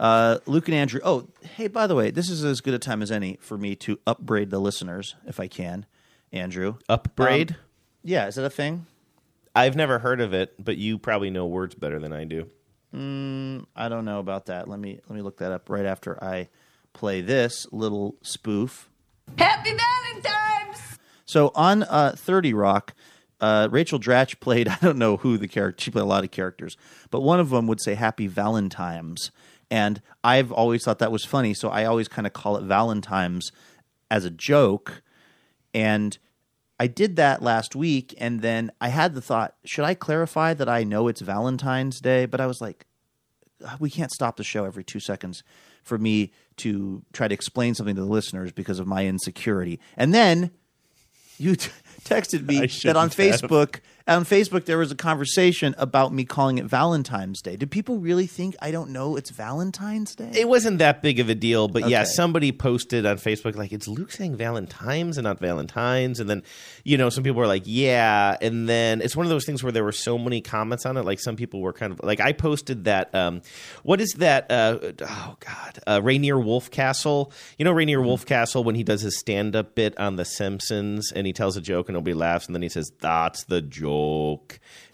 Uh, Luke and Andrew. Oh, hey, by the way, this is as good a time as any for me to upbraid the listeners, if I can. Andrew, Upbraid? Um, yeah, is that a thing? I've never heard of it, but you probably know words better than I do. I don't know about that. Let me let me look that up right after I play this little spoof. Happy Valentine's! So on uh, 30 Rock, uh, Rachel Dratch played, I don't know who the character, she played a lot of characters, but one of them would say Happy Valentine's. And I've always thought that was funny. So I always kind of call it Valentine's as a joke. And I did that last week. And then I had the thought, should I clarify that I know it's Valentine's Day? But I was like, uh, we can't stop the show every two seconds for me to try to explain something to the listeners because of my insecurity. And then you t- texted me that on. Facebook on Facebook there was a conversation about me calling it Valentine's Day. Do people really think I don't know it's Valentine's Day? It wasn't that big of a deal, but yeah, somebody posted on Facebook like it's Luke saying Valentine's and not Valentine's, and then you know some people were like, yeah, and then it's one of those things where there were so many comments on it. Like some people were kind of like I posted that. Um, what is that? Uh, oh God, uh, Rainier Wolfcastle. You know Rainier Wolfcastle when he does his stand up bit on The Simpsons and he tells a joke and nobody laughs, and then he says that's the joke.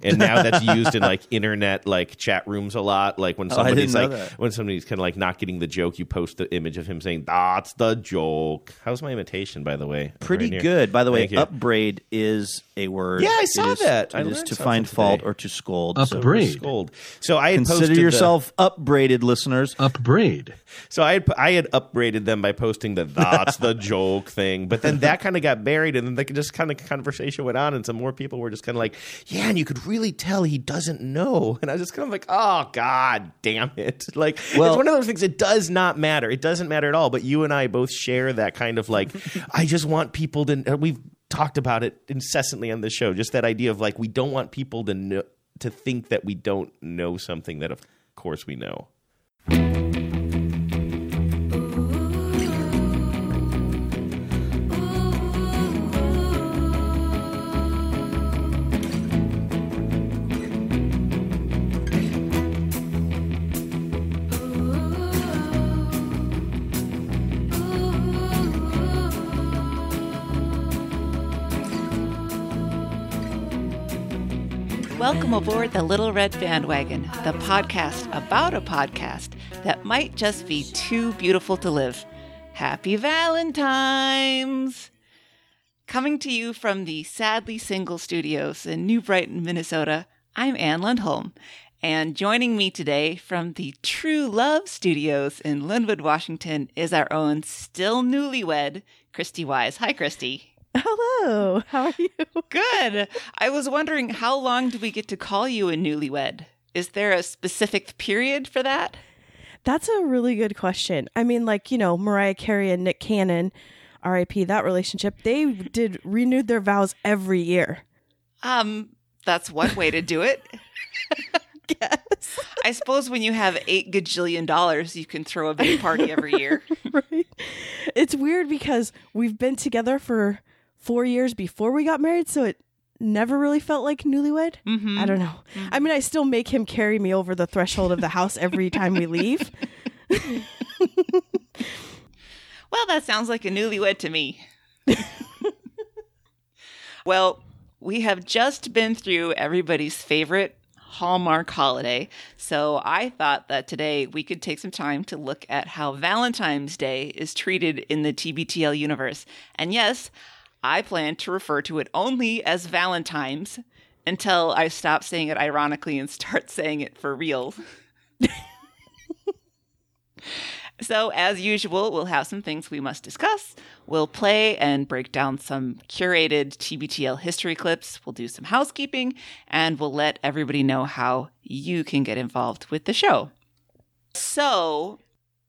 And now that's used in like internet like chat rooms a lot. Like when Oh, I didn't somebody's know like that. when somebody's kind of like not getting the joke, you post the image of him saying, "That's the joke." How's my imitation, by the way? Pretty Right good. By the way, upbraid is a word. Yeah, I saw is- that. I It is learned to something find today. fault or to scold. So Upbraid. Scold. So I had consider posted the- yourself upbraided, listeners. Upbraid. so I had I had upbraided them by posting the "That's the joke" thing, but then that kind of got buried, and then they just kind of conversation went on, and some more people were just kind of like, "Yeah," and you could really tell he doesn't know, and I was just kind of like, "Oh God, damn it!" Like Well- it's one of those things. It does not matter. It doesn't matter at all. But you and I both share that kind of like, I just want people to. We've talked about it incessantly on the show. Just that idea of like, we don't want people to know to think that we don't know something that, of course, we know. Welcome aboard the Little Red Bandwagon, the podcast about a podcast that might just be too beautiful to live. Happy Valentine's! Coming to you from the Sadly Single Studios in New Brighton, Minnesota, I'm Ann Lundholm. And joining me today from the True Love Studios in Lynnwood, Washington, is our own still newlywed, Christy Wise. Hi, Christy. Hello, how are you? Good. I was wondering how long do we get to call you a newlywed? Is there a specific period for that? That's a really good question. I mean, like, you know, Mariah Carey and Nick Cannon, RIP, that relationship, they did renewed their vows every year. Um, that's one way to do it. Yes. I suppose when you have eight gajillion dollars, you can throw a big party every year. right. It's weird because we've been together for four years before we got married, so it never really felt like newlywed. Mhm. I don't know. I mean, I still make him carry me over the threshold of the house every time we leave. Well, that sounds like a newlywed to me. well, we have just been through everybody's favorite Hallmark holiday, so I thought that today we could take some time to look at how Valentine's Day is treated in the TBTL universe. And yes, I plan to refer to it only as Valentine's until I stop saying it ironically and start saying it for real. So, as usual, we'll have some things we must discuss. We'll play and break down some curated TBTL history clips. We'll do some housekeeping, and we'll let everybody know how you can get involved with the show. So,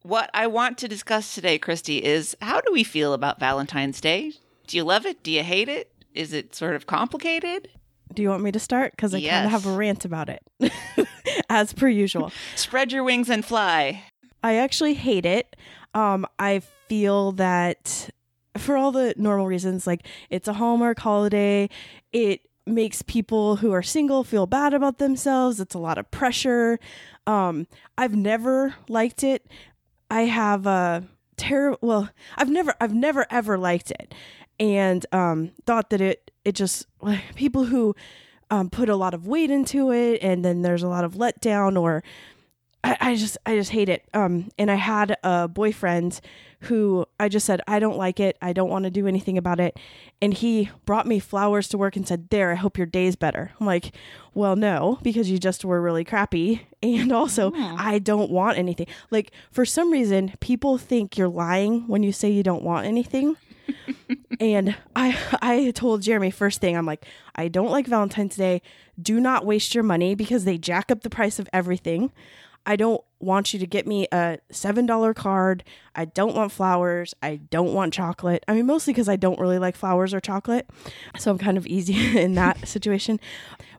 what I want to discuss today, Christy, is how do we feel about Valentine's Day? Do you love it? Do you hate it? Is it sort of complicated? Do you want me to start? Because I kind of have a rant about it, as per usual. Spread your wings and fly. I actually hate it. Um, I feel that for all the normal reasons, like it's a Hallmark holiday, it makes people who are single feel bad about themselves. It's a lot of pressure. Um, I've never liked it. I have a terrible. Well, I've never, I've never ever liked it, and um, thought that it, it just people who um, put a lot of weight into it, and then there's a lot of letdown, or I, I just, I just hate it. Um, and I had a boyfriend who I just said I don't like it. I don't want to do anything about it, and he brought me flowers to work and said, "There, I hope your day's better." I'm like, "Well, no, because you just were really crappy, and also I don't want anything." Like for some reason, people think you're lying when you say you don't want anything. And I I told Jeremy first thing I'm like I don't like Valentine's Day. Do not waste your money because they jack up the price of everything. I don't want you to get me a $7 card. I don't want flowers. I don't want chocolate. I mean mostly cuz I don't really like flowers or chocolate. So I'm kind of easy in that situation.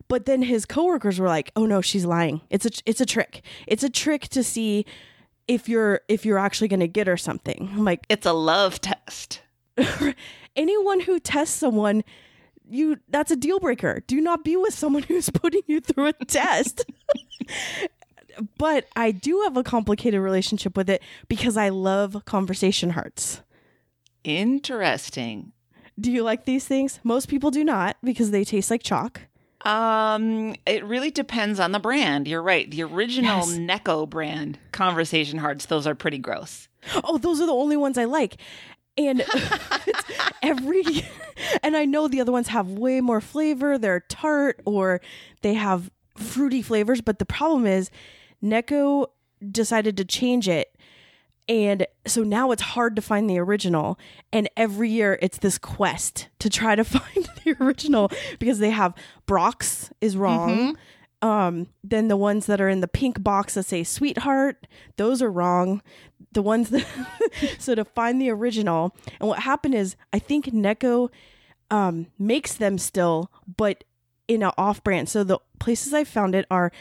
But then his coworkers were like, "Oh no, she's lying. It's a it's a trick. It's a trick to see if you're if you're actually going to get her something." I'm like, It's a love test. anyone who tests someone you that's a deal breaker do not be with someone who's putting you through a test but i do have a complicated relationship with it because i love conversation hearts Interesting. do you like these things most people do not because they taste like chalk Um, it really depends on the brand. You're right. The original Yes. Necco brand conversation hearts, those are pretty gross. oh those are the only ones i like and it's every and i know the other ones have way more flavor. They're tart or they have fruity flavors but the problem is Necco decided to change it. And so now it's hard to find the original. And every year it's this quest to try to find the original because they have Brach's is wrong. Um then the ones that are in the pink box that say sweetheart those are wrong the ones that so to find the original. And what happened is i think Necco um makes them still but in an off brand. So the places i found it are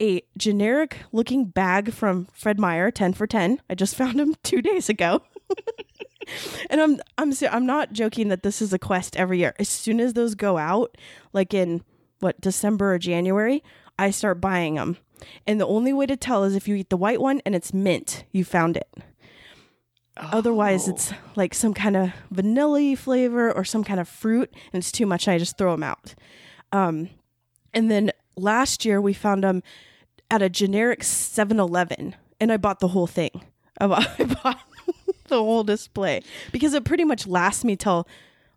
a generic looking bag from fred meyer 10 for 10 i just found them two days ago. And i'm i'm i'm not joking that this is a quest every year. As soon as those go out like in what december or january i start buying them and the only way to tell is if you eat the white one and it's mint you found it. Otherwise it's like some kind of vanilla flavor or some kind of fruit and it's too much and i just throw them out. Um, and then last year we found them at a generic 7-eleven and i bought the whole thing. I bought, I bought the whole display because it pretty much lasts me till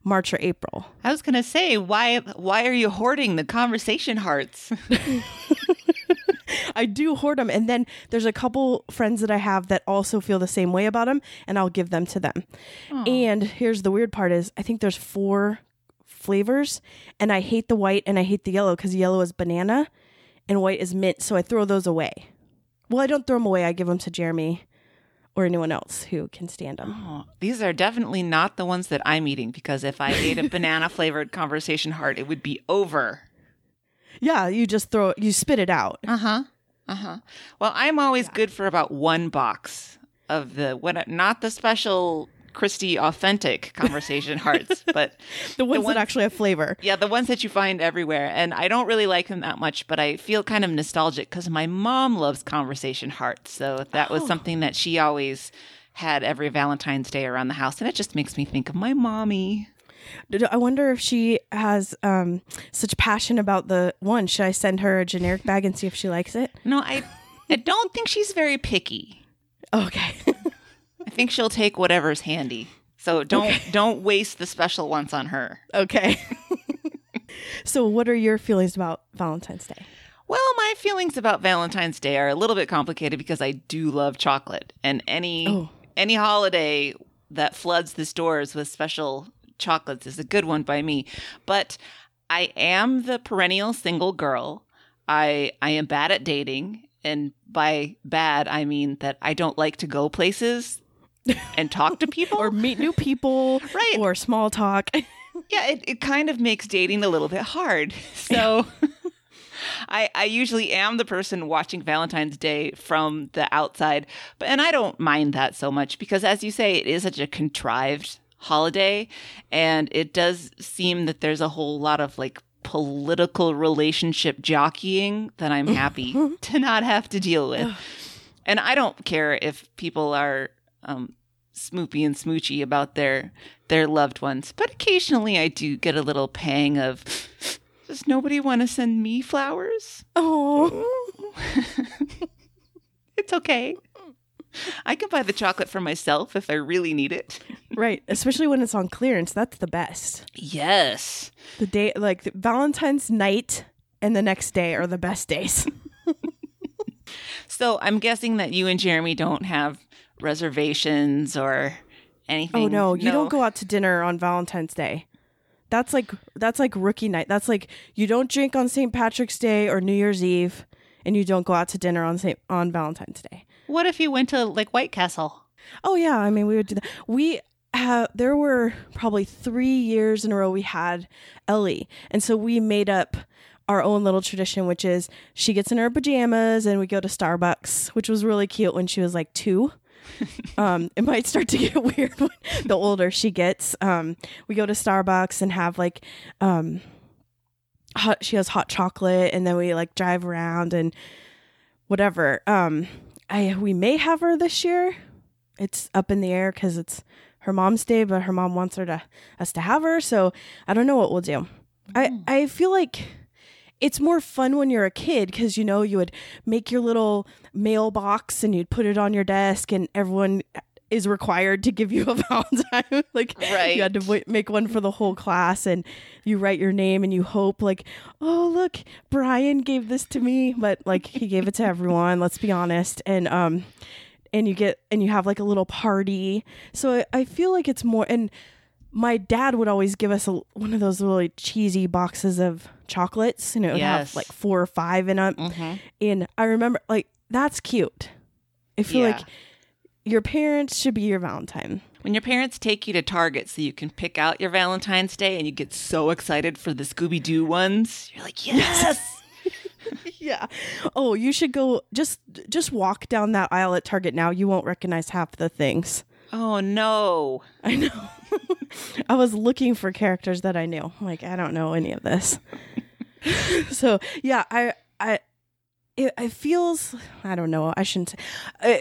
march or april. I was gonna say, why why are you hoarding the conversation hearts? I do hoard them, and then there's a couple friends that I have that also feel the same way about them, and I'll give them to them. And here's the weird part: is I think there's four flavors, and I hate the white and I hate the yellow because yellow is banana, and white is mint. So I throw those away. Well, I don't throw them away. I give them to Jeremy or anyone else who can stand them. Oh, these are definitely not the ones that I'm eating because if I ate a banana flavored conversation heart, it would be over. Yeah, you just throw it, you spit it out. Uh huh. Uh huh. Well, I'm always good for about one box of the what not the special Christie authentic conversation hearts, but The ones one- that actually have flavor. yeah, the ones that you find everywhere. And I don't really like them that much, but I feel kind of nostalgic because my mom loves conversation hearts. So that was something that she always had every Valentine's Day around the house, and it just makes me think of my mommy. I wonder if she has um, such passion about the one. Should I send her a generic bag and see if she likes it? No, I, I don't think she's very picky. Okay. I think she'll take whatever's handy. So don't don't waste the special ones on her. okay. so, what are your feelings about Valentine's Day? Well, my feelings about Valentine's Day are a little bit complicated because I do love chocolate, and any Oh. any holiday that floods the stores with special chocolates is a good one by me. But I am the perennial single girl. I I am bad at dating, and by bad I mean that I don't like to go places and talk to people. Or meet new people, Right. Or small talk. yeah, it, it kind of makes dating a little bit hard. So I I usually am the person watching Valentine's Day from the outside, but and I don't mind that so much because as you say, it is such a contrived holiday and it does seem that there's a whole lot of like political relationship jockeying that I'm happy to not have to deal with. And I don't care if people are um, smoopy and smoochy about their their loved ones, but occasionally I do get a little pang of. Does nobody want to send me flowers? Oh, It's okay. I can buy the chocolate for myself if I really need it. right. Especially when it's on clearance. That's the best. Yes. The day, like the Valentine's night and the next day are the best days. So I'm guessing that you and Jeremy don't have reservations or anything. Oh no, you don't go out to dinner on Valentine's Day. That's like that's like rookie night. That's like you don't drink on St. Patrick's Day or New Year's Eve, and you don't go out to dinner on St. on Valentine's Day. What if you went to like White Castle? Oh yeah, I mean we would do that. We have there were probably three years in a row we had Ellie, and so we made up our own little tradition, which is she gets in her pajamas and we go to Starbucks, which was really cute when she was like two. um, it might start to get weird when, the older she gets. Um, we go to Starbucks and have like um, hot. She has hot chocolate, and then we like drive around and whatever. Um, I we may have her this year. It's up in the air because it's her mom's day, but her mom wants her to us to have her. So I don't know what we'll do. I mm. I feel like it's more fun when you're a kid because you know you would make your little mailbox and you'd put it on your desk, and everyone is required to give you a Valentine. like Right. you had to w- make one for the whole class, and you write your name and you hope like, oh look, Brian gave this to me, but like he gave it to everyone. Let's be honest, and um, and you get and you have like a little party. So I, I feel like it's more and. My dad would always give us a, one of those really cheesy boxes of chocolates, and it would Yes. have like four or five in them. Mm-hmm. And I remember, like, that's cute. I feel Yeah. like your parents should be your Valentine. When your parents take you to Target so you can pick out your Valentine's Day and you get so excited for the Scooby Doo ones, you're like, yes. Yeah. Oh, you should go just just walk down that aisle at Target now. You won't recognize half the things. oh no. I know. I was looking for characters that I knew. I'm like, I don't know any of this. so yeah, I I it, it feels I don't know. I shouldn't. say.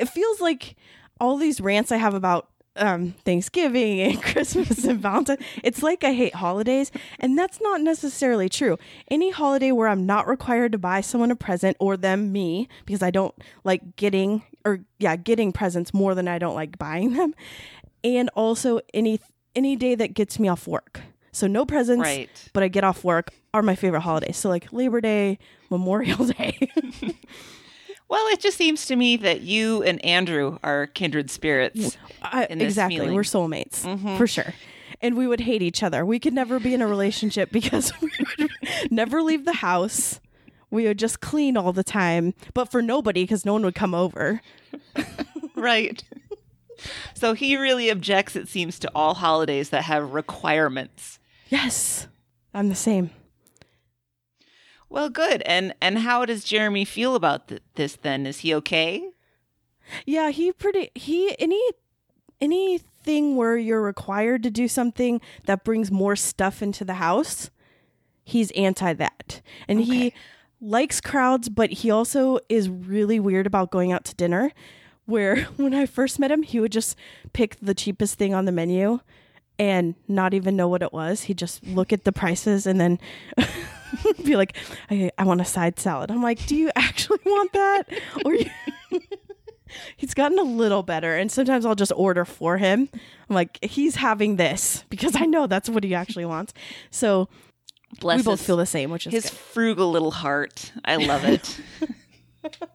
It feels like all these rants I have about um, Thanksgiving and Christmas and Valentine. It's like I hate holidays, and that's not necessarily true. Any holiday where I'm not required to buy someone a present or them me because I don't like getting or yeah getting presents more than I don't like buying them, and also any any day that gets me off work. So no presents, Right. but I get off work are my favorite holidays. So like Labor Day, Memorial Day. Well, it just seems to me that you and Andrew are kindred spirits. This exactly. feeling. We're soulmates mm-hmm. for sure. And we would hate each other. We could never be in a relationship because we would never leave the house. We would just clean all the time, but for nobody because no one would come over. Right. So he really objects, it seems, to all holidays that have requirements. Yes, I'm the same. Well, good. And and how does Jeremy feel about th- this then? Is he okay? Yeah, he pretty he any anything where you're required to do something that brings more stuff into the house, he's anti that. And he likes crowds, but he also is really weird about going out to dinner. Where when I first met him, he would just pick the cheapest thing on the menu and not even know what it was. He'd just look at the prices and then be like, I, I want a side salad. I'm like, do you actually want that? Or you He's gotten a little better, and sometimes I'll just order for him. I'm like, he's having this because I know that's what he actually wants. So Bless we both his, feel the same, which is his good. frugal little heart. I love it.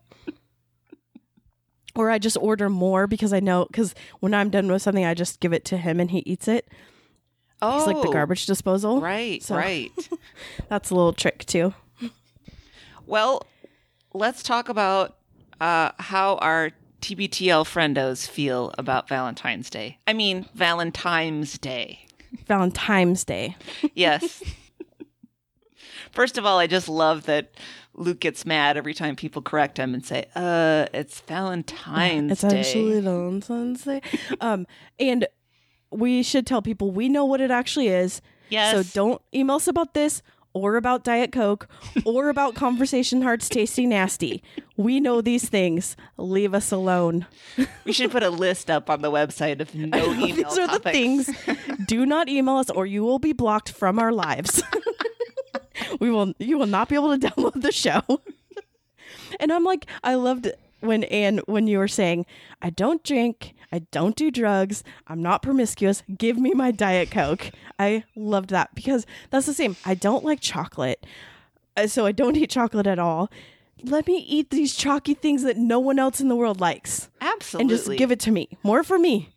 Or I just order more because I know because when I'm done with something, I just give it to him and he eats it. Oh, He's like the garbage disposal. Right, So- right. That's a little trick too. Well, let's talk about uh, how our TBTL friendos feel about Valentine's Day. I mean, Valentine's Day. Valentine's Day. Yes. First of all, I just love that Luke gets mad every time people correct him and say, "Uh, it's Valentine's It's Day." actually Valentine's Day. Um, and we should tell people we know what it actually is. Yes. So don't email us about this or about Diet Coke or about Conversation Hearts tasting nasty. We know these things. Leave us alone. We should put a list up on the website of no email These are the things. Do not email us or you will be blocked from our lives. we will you will not be able to download the show. and I'm like, I loved when Anne when you were saying, I don't drink, I don't do drugs, I'm not promiscuous, give me my Diet Coke. I loved that because that's the same. I don't like chocolate. uh, So I don't eat chocolate at all. Let me eat these chalky things that no one else in the world likes. Absolutely. And just give it to me. More for me.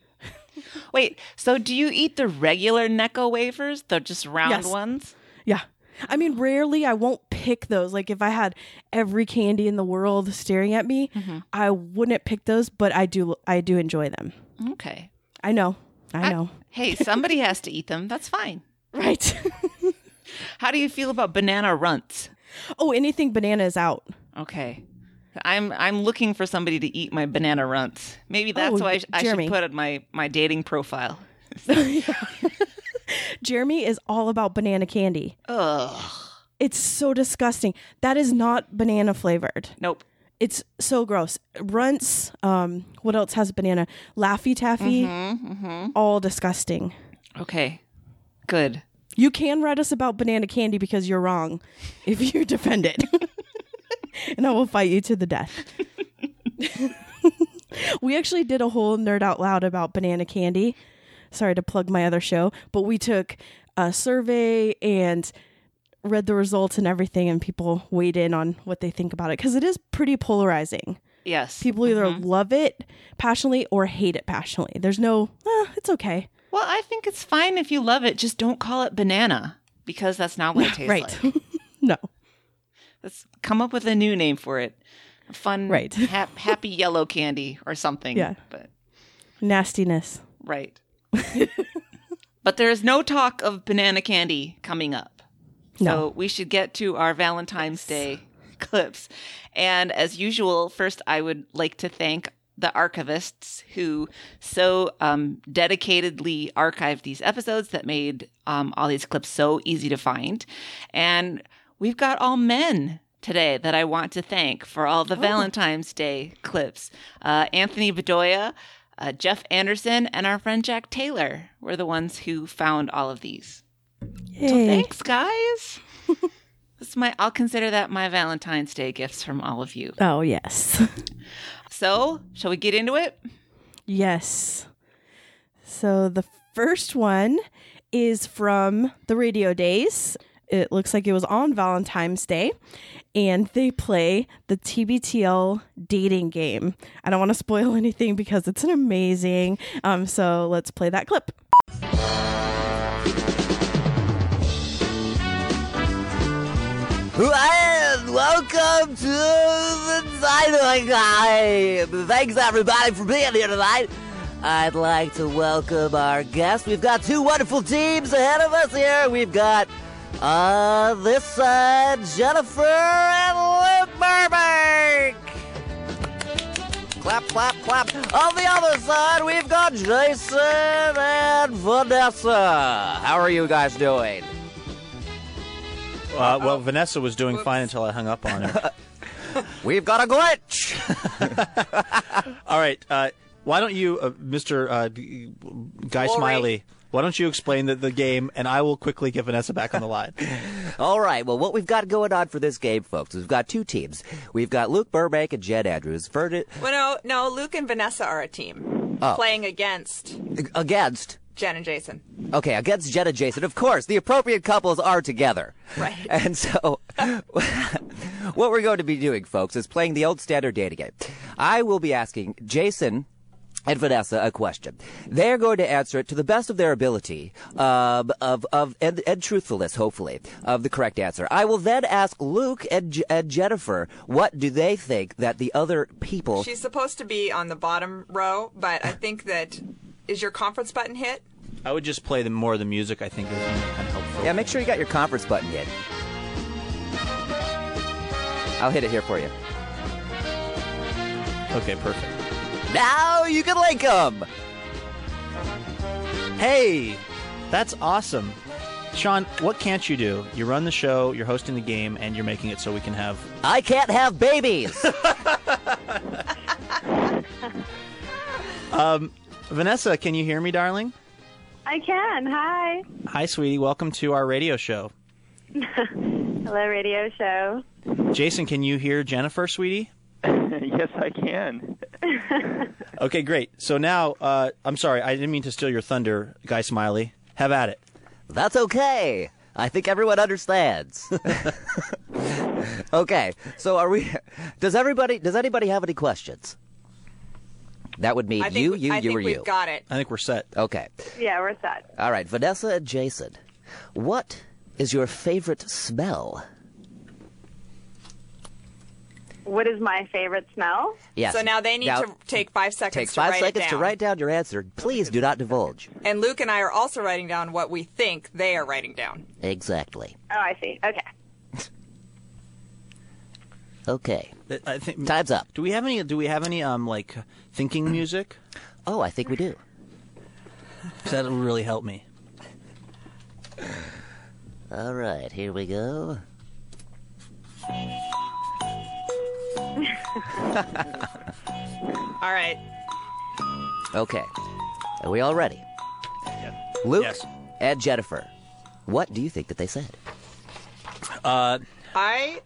Wait, so do you eat the regular Necco wafers, the just round Yes. ones? Yeah. I mean, rarely I won't pick those. Like if I had every candy in the world staring at me, mm-hmm. I wouldn't pick those, but I do I do enjoy them. Okay. I know. I know. Hey, somebody has to eat them. That's fine. right. How do you feel about banana runts? oh, anything banana is out. Okay. I'm I'm looking for somebody to eat my banana runts. Maybe that's Oh, why I, sh- I should put it my my dating profile. Jeremy is all about banana candy. Ugh. It's so disgusting. That is not banana flavored. Nope. It's so gross. Runts, um, what else has banana? Laffy Taffy, all disgusting. Okay. Good. You can write us about banana candy because you're wrong if you defend it. and I will fight you to the death. we actually did a whole nerd out loud about banana candy. Sorry to plug my other show, but we took a survey and read the results and everything, and people weighed in on what they think about it because it is pretty polarizing. Yes. People either love it passionately or hate it passionately. There's no, eh, it's okay. Well, I think it's fine if you love it. Just don't call it banana because that's not what it tastes like. right. like. no. Let's come up with a new name for it. A fun, Right. hap- happy yellow candy or something. Yeah. But Nastiness. right. but there is no talk of banana candy coming up. So No. we should get to our Valentine's Day clips. And as usual, first I would like to thank the archivists who so um, dedicatedly archived these episodes that made um, all these clips so easy to find. And we've got all men today that I want to thank for all the Valentine's Day clips. Uh, Anthony Bedoya, uh, Jeff Anderson, and our friend Jack Taylor were the ones who found all of these. So thanks, guys. That's my. I'll consider that my Valentine's Day gifts from all of you. Oh, yes. So, shall we get into it? yes. So the first one is from the radio days. It looks like it was on Valentine's Day, and they play the TBTL dating game. I don't want to spoil anything because it's an amazing. Um, so let's play that clip. And welcome to the Dynamite Guy. Thanks everybody for being here tonight. I'd like to welcome our guests. We've got two wonderful teams ahead of us here. We've got uh this side Jennifer and Luke Burbank. Clap, clap, clap. On the other side, we've got Jason and Vanessa. How are you guys doing? Uh, well, Vanessa was doing fine until I hung up on her. We've got a glitch. All right. Uh, why don't you, uh, Mr. Uh, G- Guy Smiley, why don't you explain the, the game, and I will quickly get Vanessa back on the line. All right. Well, what we've got going on for this game, folks, is we've got two teams. We've got Luke Burbank and Jed Andrews for Well, no, no. Luke and Vanessa are a team oh. playing against against. Jen and Jason. Okay, against Jed and Jason. Of course, the appropriate couples are together. Right. And so, what we're going to be doing, folks, is playing the old standard dating game. I will be asking Jason and Vanessa a question. They're going to answer it to the best of their ability, um, of of and, and truthfulness, hopefully, of the correct answer. I will then ask Luke and, J- and Jennifer what do they think that the other people. She's supposed to be on the bottom row, but I think that is your conference button hit? I would just play the more of the music. I think is kind of helpful. yeah, make sure you got your conference button hit. I'll hit it here for you. Okay, perfect. Now you can like them. Hey, that's awesome. Sean, what can't you do? You run the show, you're hosting the game, and you're making it so we can have. I can't have babies. um, Vanessa, can you hear me, darling? I can. Hi. Hi, sweetie. Welcome to our radio show. Hello, radio show. Jason, can you hear Jennifer, sweetie? yes, I can. Okay, great. So now, uh, I'm sorry, I didn't mean to steal your thunder, Guy Smiley. Have at it. That's okay. I think everyone understands. okay, so are we? Does everybody? Does anybody have any questions? That would mean I think, you, we- you, I you, think or we've you. got it. I think we're set. Okay. Yeah, we're set. All right, Vanessa and Jason, what is your favorite smell? What is my favorite smell? Yes. So now they need Now, to take five seconds take to five write seconds it to down. write down your answer. Please do not divulge. And Luke and I are also writing down what we think they are writing down. Exactly. Oh, I see. Okay. Okay. I think. Time's up. Do we have any? Do we have any um like thinking music? Oh, I think we do. 'Cause That'll really help me. All right, here we go. All right. Okay. Are we all ready? Luke Yes. and Jennifer, what do you think that they said? Uh, I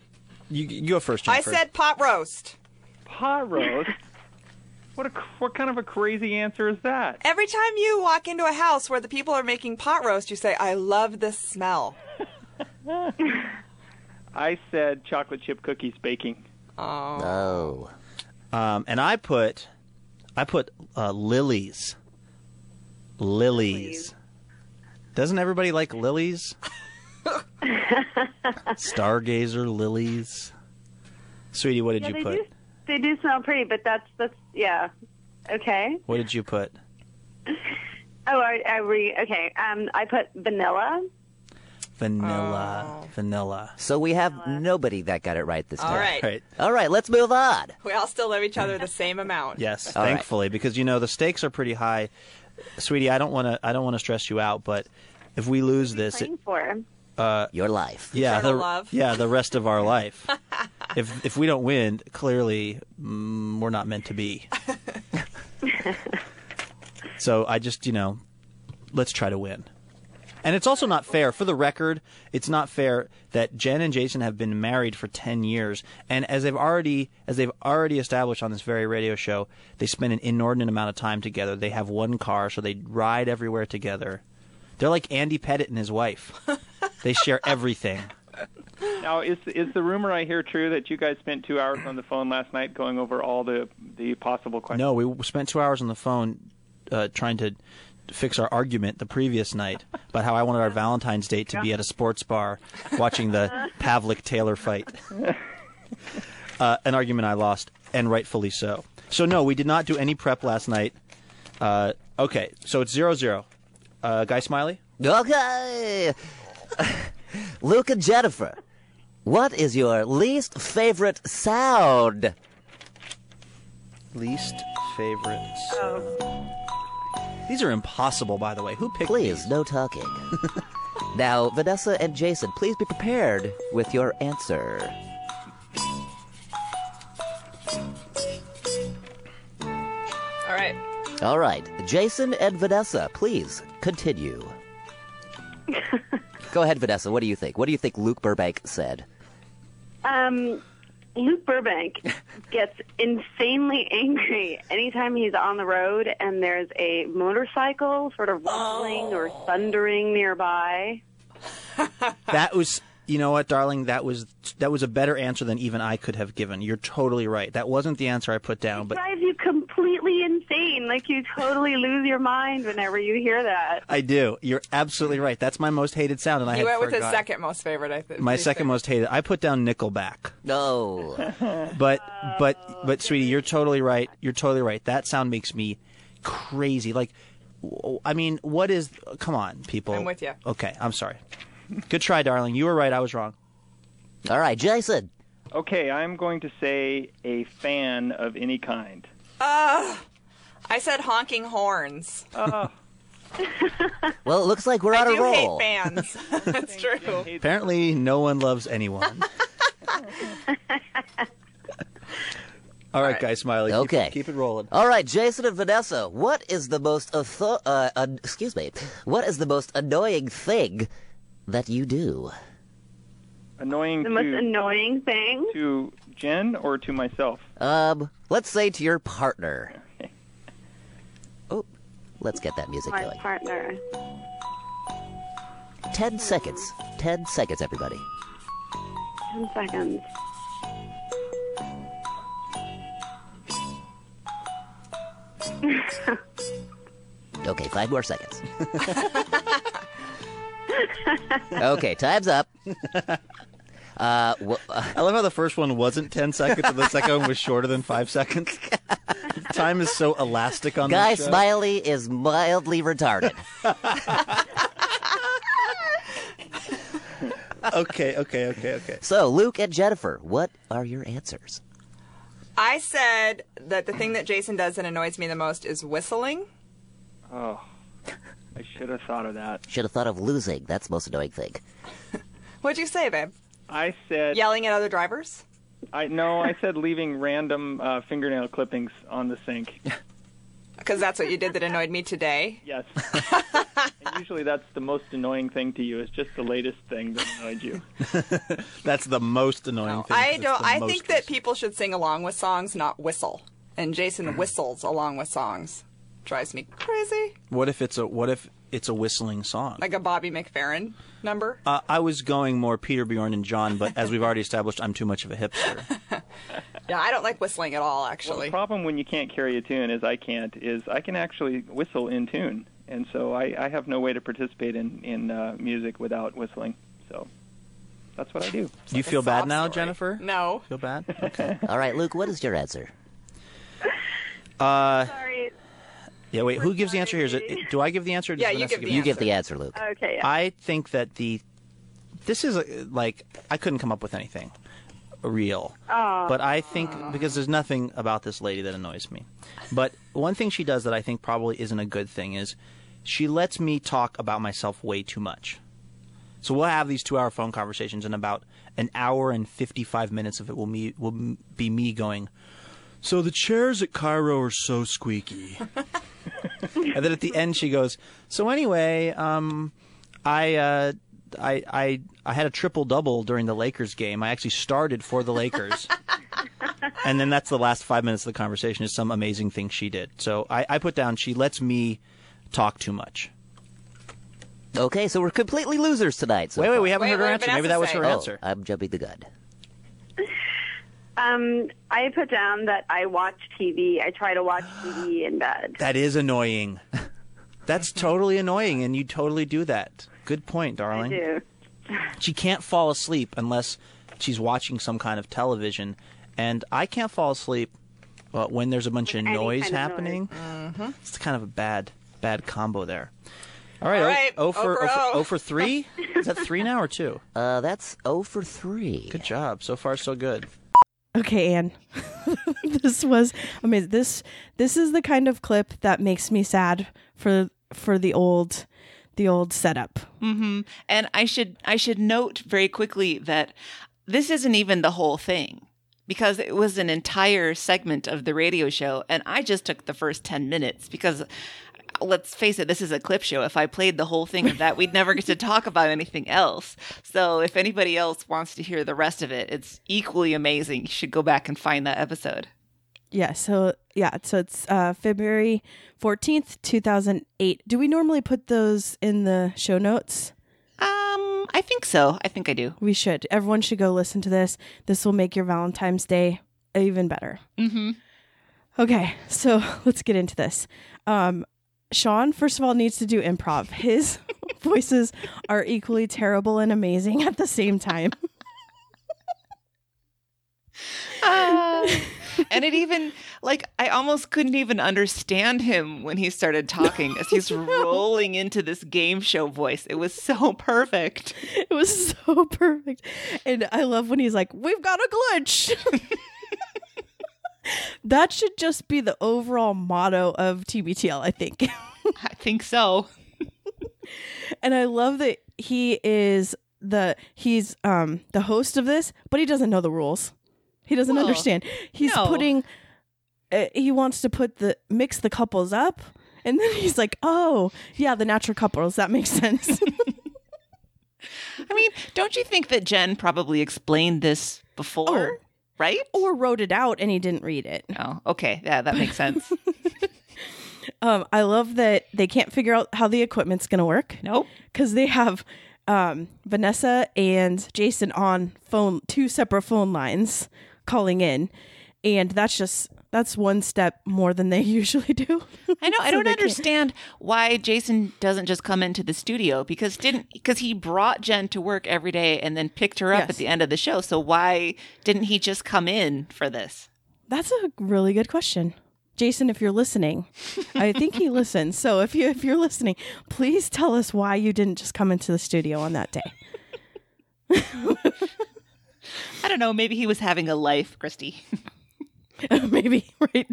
you, you go first, I said pot roast. Pot roast. What a what kind of a crazy answer is that? Every time you walk into a house where the people are making pot roast, you say, "I love this smell." I said chocolate chip cookies baking. Oh. Um, and I put, I put uh, lilies. Lilies. Doesn't everybody like lilies? Stargazer lilies. Sweetie, what did Yeah, you they put? do. They do smell pretty, but that's that's yeah. Okay. What did you put? Oh, I, I re okay. Um, I put vanilla. Vanilla. Vanilla. So we have nobody that got it right this time. All right. Right. All right, let's move on. We all still love each other the same amount. Yes, All right. thankfully, because you know the stakes are pretty high. Sweetie, I don't want to. I don't want to stress you out, but if we lose this, it, Playing for. Your life. yeah, the love. yeah the rest of our life. if if we don't win, clearly mm, we're not meant to be. so I just you know, let's try to win. And it's also not fair. For the record, it's not fair that Jen and Jason have been married for ten years, and as they've already as they've already established on this very radio show, they spend an inordinate amount of time together. They have one car, so they ride everywhere together. They're like Andy Pettitte and his wife. they share everything. Now, is is the rumor I hear true that you guys spent two hours on the phone last night going over all the the possible questions? No, we spent two hours on the phone uh, trying to fix our argument the previous night about how I wanted our Valentine's date to be at a sports bar watching the Pavlik Taylor fight. uh, an argument I lost, and rightfully so. So, no, we did not do any prep last night. Uh, okay, so it's zero zero. Uh, Guy Smiley? Okay. Luke and Jennifer, what is your least favorite sound? Least favorite. These are impossible, by the way. Who picked Please, these? no talking. now, Vanessa and Jason, please be prepared with your answer. All right. All right, Jason and Vanessa, please continue. Go ahead, Vanessa. What do you think? What do you think Luke Burbank said? Um, Luke Burbank gets insanely angry anytime he's on the road and there's a motorcycle sort of rustling or oh. thundering nearby. That was, you know what, darling? That was that was a better answer than even I could have given. You're totally right. That wasn't the answer I put down, but drives you completely insane. Like you totally lose your mind whenever you hear that. I do. You're absolutely right. That's my most hated sound, and I He had went with his second most favorite, I think. My second favorite. most hated. I put down Nickelback, No. but but but sweetie, you're totally right. You're totally right. That sound makes me crazy. Like, I mean, what is? Come on, people. I'm with ya. Okay, I'm sorry. Good try, darling. You were right. I was wrong. All right, Jason. Okay, I'm going to say a fan of any kind. I said honking horns. Well, it looks like we're I on a do roll. hate fans. That's true. Apparently, no one loves anyone. All right, guys, Smiley. keep it- Okay. keep, it rolling. All right, Jason and Vanessa, what is the most author- uh, uh, excuse me? What is the most annoying thing that you do? Annoying The most to, annoying thing. to Jen or to myself? Um, let's say to your partner. Oh, let's get that music My going. partner. Ten seconds. Ten seconds, everybody. Ten seconds. Okay, five more seconds. okay, time's up. Uh, wh- uh, I love how the first one wasn't 10 seconds and the second one was shorter than five seconds. Time is so elastic on Guy this show. Smiley is mildly retarded. Okay, okay, okay, okay. So, Luke and Jennifer, what are your answers? I said that the thing that Jason does that annoys me the most is whistling. Oh, I should have thought of that. Should have thought of losing. That's the most annoying thing. What'd you say, babe? I said Yelling at other drivers? I no, I said leaving random uh, fingernail clippings on the sink. Because that's what you did that annoyed me today. Yes. and usually that's the most annoying thing to you. Is just the latest thing that annoyed you. That's the most annoying thing. I don't. I think that people should sing along with songs, not whistle. And Jason whistles along with songs. Drives me crazy. What if it's a what if it's a whistling song? Like a Bobby McFerrin number. uh, I was going more Peter Bjorn and John, but as we've already established, I'm too much of a hipster. Yeah, I don't like whistling at all. Well, the problem when you can't carry a tune, as I can't, is I can actually whistle in tune, and so I, I have no way to participate in in uh, music without whistling. So that's what I do. Do you feel bad now, story. Jennifer? no. Feel bad? Okay. All right, Luke, what is your answer? Uh, Sorry. Yeah. Wait. Who gives the answer here? Is it? Do I give the answer? Or does Yeah, you Vanessa give the the You give answer. the answer, Luke. Okay. Yeah. I think that the this is a, like I couldn't come up with anything real, but I think because there's nothing about this lady that annoys me. But one thing she does that I think probably isn't a good thing is she lets me talk about myself way too much. So we'll have these two-hour phone conversations, and about an hour and fifty-five minutes of it will me will be me going. So the chairs at KIRO are so squeaky. and then at the end she goes, "So anyway, um, I, uh, I, I, I had a triple double during the Lakers game. I actually started for the Lakers." and then that's the last five minutes of the conversation is some amazing thing she did. So I, I put down she lets me talk too much. Okay, so we're completely losers tonight. So Wait, wait, far. we haven't Wait, heard her what answer. Maybe that was her Oh, answer. I'm jumping the gun. Um, I put down that I watch TV. I try to watch TV in bed. That is annoying. That's totally annoying, and you totally do that. Good point, darling. I darling. do. she can't fall asleep unless she's watching some kind of television, and I can't fall asleep uh, when there's a bunch of noise kind of happening. It's kind of a bad bad combo there. All right, All oh- right, oh, for, oh for oh for oh for three. Is that three now or two? Uh, that's 0 for 3. Good job. So far, so good. Okay, Anne. this was amazing. This this is the kind of clip that makes me sad for for the old the old setup. Mm-hmm. And I should I should note very quickly that this isn't even the whole thing because it was an entire segment of the radio show and I just took the first 10 minutes because let's face it this is a clip show if I played the whole thing of that we'd never get to talk about anything else. So if anybody else wants to hear the rest of it it's equally amazing. You should go back and find that episode. Yeah, so yeah, so it's uh February 14th, 2008. Do we normally put those in the show notes? Um I think so. I think I do. We should. Everyone should go listen to this. This will make your Valentine's Day even better. Mhm. Okay, so let's get into this. Um, Sean, first of all, needs to do improv. His voices are equally terrible and amazing at the same time. Ah. and it even like I almost couldn't even understand him when he started talking as he's rolling into this game show voice. It was so perfect. It was so perfect. And I love when he's like, We've got a glitch. That should just be the overall motto of TBTL, I think. I think so. and I love that he is the he's um the host of this, but he doesn't know the rules. He doesn't Well, understand. He's no. putting uh, he wants to put the mix the couples up and then he's like, "Oh, yeah, the natural couples. That makes sense." I mean, don't you think that Jen probably explained this before? Oh. Right? or wrote it out and he didn't read it. Oh, okay. Yeah, that makes sense. Um, I love that they can't figure out how the equipment's going to work. nope. because they have um, Vanessa and Jason on phone, two separate phone lines calling in, and that's just that's one step more than they usually do. I know. I don't they can't- understand why Jason doesn't just come into the studio because didn't because he brought Jen to work every day and then picked her up Yes. at the end of the show. So why didn't he just come in for this? That's a really good question. Jason, if you're listening, I think he listens. So if you if you're listening, please tell us why you didn't just come into the studio on that day. I don't know. Maybe he was having a life, Christy. Maybe, right?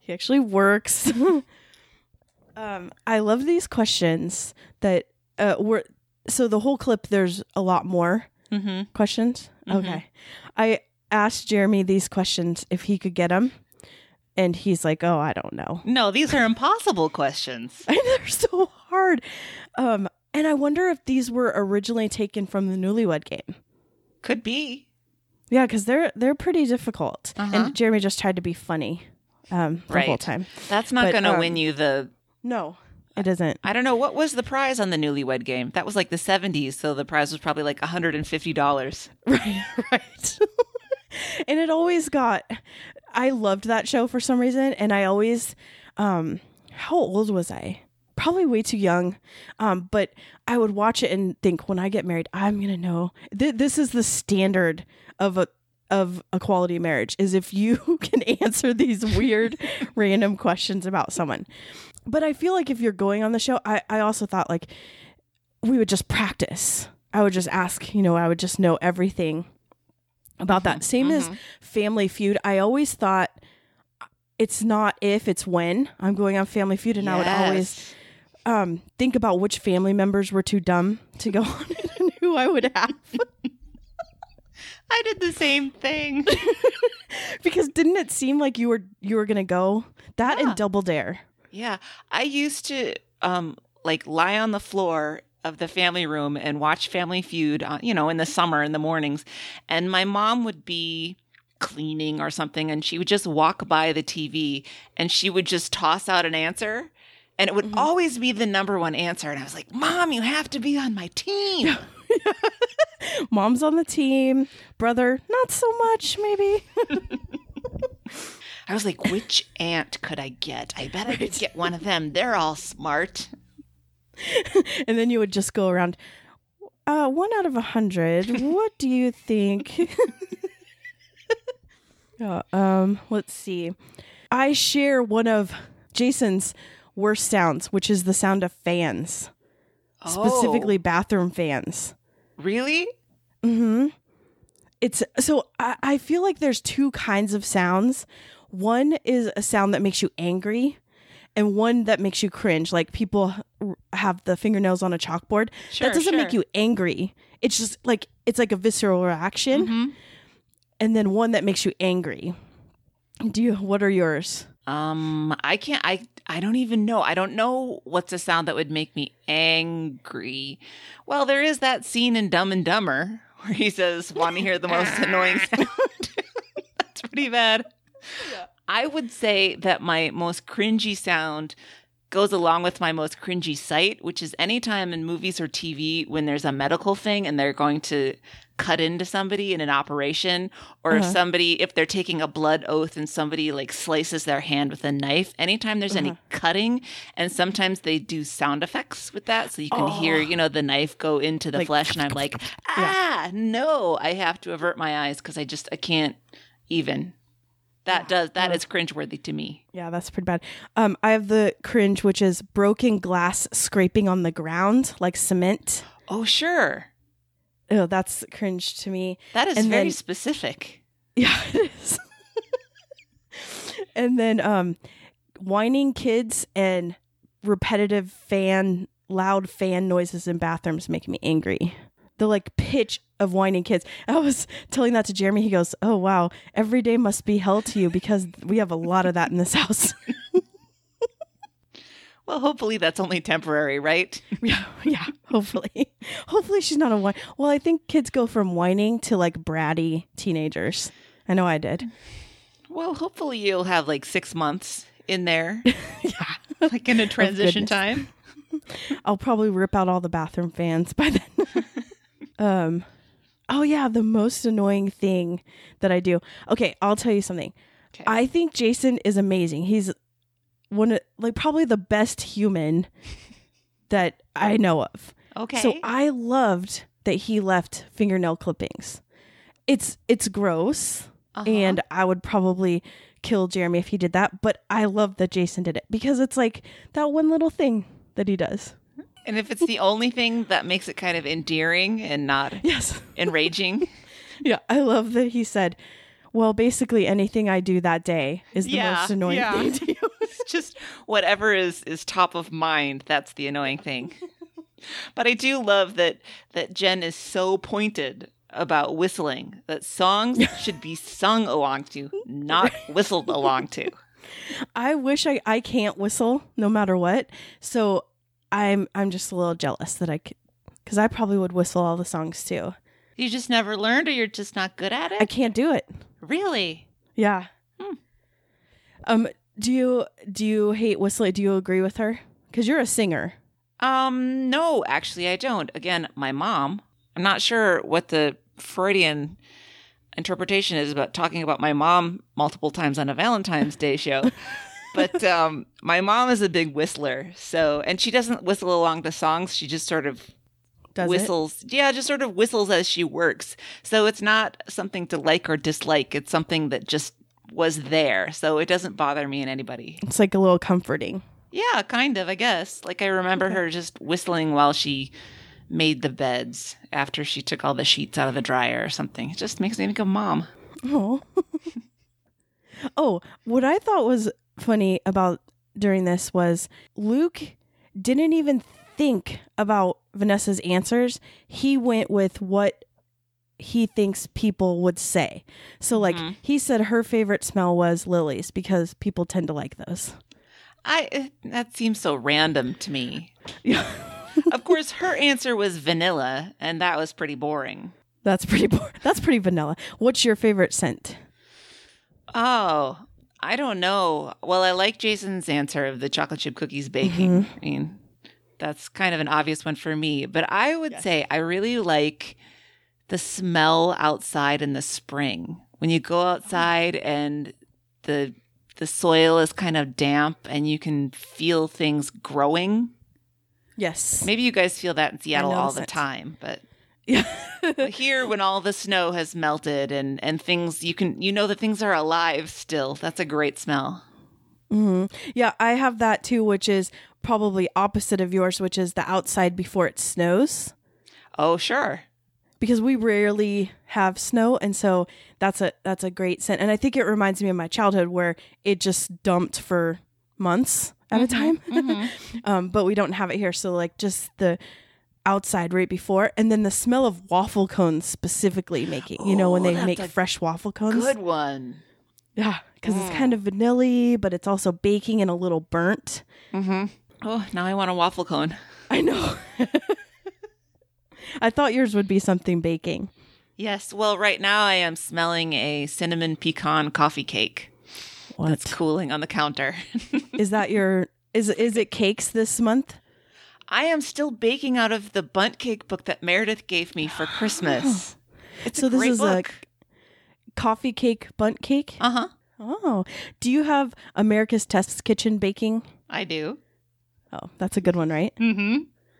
he actually works. um, I love these questions that uh, were so the whole clip. There's a lot more mm-hmm. questions. Okay, I asked Jeremy these questions if he could get them, and he's like, "Oh, I don't know." No, these are impossible questions. And they're so hard. Um, and I wonder if these were originally taken from the Newlywed Game. Could be. Yeah, because they're they're pretty difficult. Uh-huh. And Jeremy just tried to be funny um, the whole time. That's not going to um, win you the. No, it isn't. I don't know what was the prize on the Newlywed Game. That was like the '70s, so the prize was probably like 150 dollars. Right, right. and it always got. I loved that show for some reason, and I always. Um, how old was I? Probably way too young. Um, but I would watch it and think, when I get married, I'm gonna know. Th- this is the standard of a of a quality marriage is if you can answer these weird random questions about someone. But I feel like if you're going on the show, I, I also thought like we would just practice. I would just ask, you know, I would just know everything about that. Same as Family Feud. I always thought it's not if, it's when I'm going on Family Feud, and I would always um, think about which family members were too dumb to go on it and who I would have. I did the same thing. because didn't it seem like you were you were gonna go that Yeah. and Double Dare? Yeah, I used to um like lie on the floor of the family room and watch Family Feud, uh, you know, in the summer in the mornings, and my mom would be cleaning or something, and she would just walk by the TV and she would just toss out an answer. And it would always be the number one answer. And I was like, Mom, you have to be on my team. Mom's on the team, brother not so much maybe. I was like, which aunt could I get? I bet I could get one of them. They're all smart. and then you would just go around. Uh, one out of a hundred. what do you think? Uh, um, let's see. I share one of Jason's worst sounds, which is the sound of fans, specifically bathroom fans. Oh, really? Mm-hmm. It's so I, I feel like there's two kinds of sounds. One is a sound that makes you angry, and one that makes you cringe. Like people r- have the fingernails on a chalkboard. Sure, that doesn't make you angry. It's just like it's like a visceral reaction. Mm-hmm. And then one that makes you angry. Do you? What are yours? Um, I can't. I I don't even know. I don't know what's a sound that would make me angry. Well, there is that scene in Dumb and Dumber where he says, "Want to hear the most annoying sound?" That's pretty bad. I would say that my most cringy sound goes along with my most cringy sight, which is anytime in movies or TV when there's a medical thing and they're going to cut into somebody in an operation, or if somebody, if they're taking a blood oath and somebody like slices their hand with a knife, anytime there's any cutting, and sometimes they do sound effects with that. So you can hear, you know, the knife go into the Like- flesh, and I'm like, ah, no, I have to avert my eyes because I just, I can't even. That does, that is cringeworthy to me. Yeah, that's pretty bad. Um, I have the cringe, which is broken glass scraping on the ground like cement. Oh, sure. Oh, that's cringe to me. That is And very then- specific. Yeah, it is. and then um whining kids and repetitive fan loud fan noises in bathrooms make me angry. The like pitch of whining kids. I was telling that to Jeremy. He goes, "Oh wow, every day must be hell to you because we have a lot of that in this house." Well, hopefully that's only temporary, right? yeah, yeah. Hopefully, hopefully she's not a whine. Well, I think kids go from whining to like bratty teenagers. I know I did. Well, hopefully you'll have like six months in there, yeah, like in a transition time. I'll probably rip out all the bathroom fans by then. um, oh yeah, the most annoying thing that I do. Okay, I'll tell you something. Okay. I think Jason is amazing. He's one of like probably the best human that I know of. Okay. So I loved that he left fingernail clippings. It's it's gross Uh-huh. and I would probably kill Jeremy if he did that, but I love that Jason did it because it's like that one little thing that he does. and if it's the only thing that makes it kind of endearing and not Yes. enraging, Yeah, I love that he said, "Well, basically anything I do that day is the Yeah, most annoying yeah. thing to you." it's just whatever is is top of mind. That's the annoying thing. but I do love that that Jen is so pointed about whistling that songs should be sung along to, not whistled along to. I wish I I can't whistle no matter what. So I'm I'm just a little jealous that I could cuz I probably would whistle all the songs too. You just never learned, or you're just not good at it. I can't do it. Really? Yeah. Um do you do you hate Whistler? Do you agree with her? Cuz you're a singer. Um, no, actually, I don't. Again, my mom. I'm not sure what the Freudian interpretation is about talking about my mom multiple times on a Valentine's Day show. but um, my mom is a big whistler, so and she doesn't whistle along to songs. She just sort of Does it? whistles. Yeah, just sort of whistles as she works. So it's not something to like or dislike. It's something that just was there. So it doesn't bother me and anybody. It's like a little comforting. Yeah, kind of, I guess. Like I remember her just whistling while she made the beds after she took all the sheets out of the dryer or something. It just makes me think of mom. Oh. oh, what I thought was funny about during this was Luke didn't even think about Vanessa's answers. He went with what he thinks people would say. So like mm-hmm. he said her favorite smell was lilies because people tend to like those. I that seems so random to me. Yeah. of course, her answer was vanilla, and that was pretty boring. That's pretty bo- that's pretty vanilla. What's your favorite scent? Oh, I don't know. Well, I like Jason's answer of the chocolate chip cookies baking. Mm-hmm. I mean, that's kind of an obvious one for me. But I would say I really like the smell outside in the spring. When you go outside and the the soil is kind of damp and you can feel things growing. Yes. Maybe you guys feel that in Seattle all the it. time, but Yeah. here when all the snow has melted and and things you can you know that things are alive still. That's a great smell. hmm Yeah, I have that too, which is probably opposite of yours, which is the outside before it snows. Oh, sure. Because we rarely have snow, and so that's a that's a great scent. And I think it reminds me of my childhood where it just dumped for months at a mm-hmm, time. Mm-hmm. um, but we don't have it here, so like just the outside right before, and then the smell of waffle cones specifically making. You know when Oh, they make fresh waffle cones. Good one. Yeah, because it's mm. kind of vanilla, but it's also baking and a little burnt. Mm-hmm. Oh, now I want a waffle cone. I know. I thought yours would be something baking. Yes. Well, right now I am smelling a cinnamon pecan coffee cake What that's cooling on the counter. is that? Your is is it cakes this month? I am still baking out of the Bundt cake book that Meredith gave me for Christmas. It's So this is book. a coffee cake Bundt cake. Uh huh. Oh, do you have America's Test Kitchen baking? I do. Oh, that's a good one, right? Mm-hmm.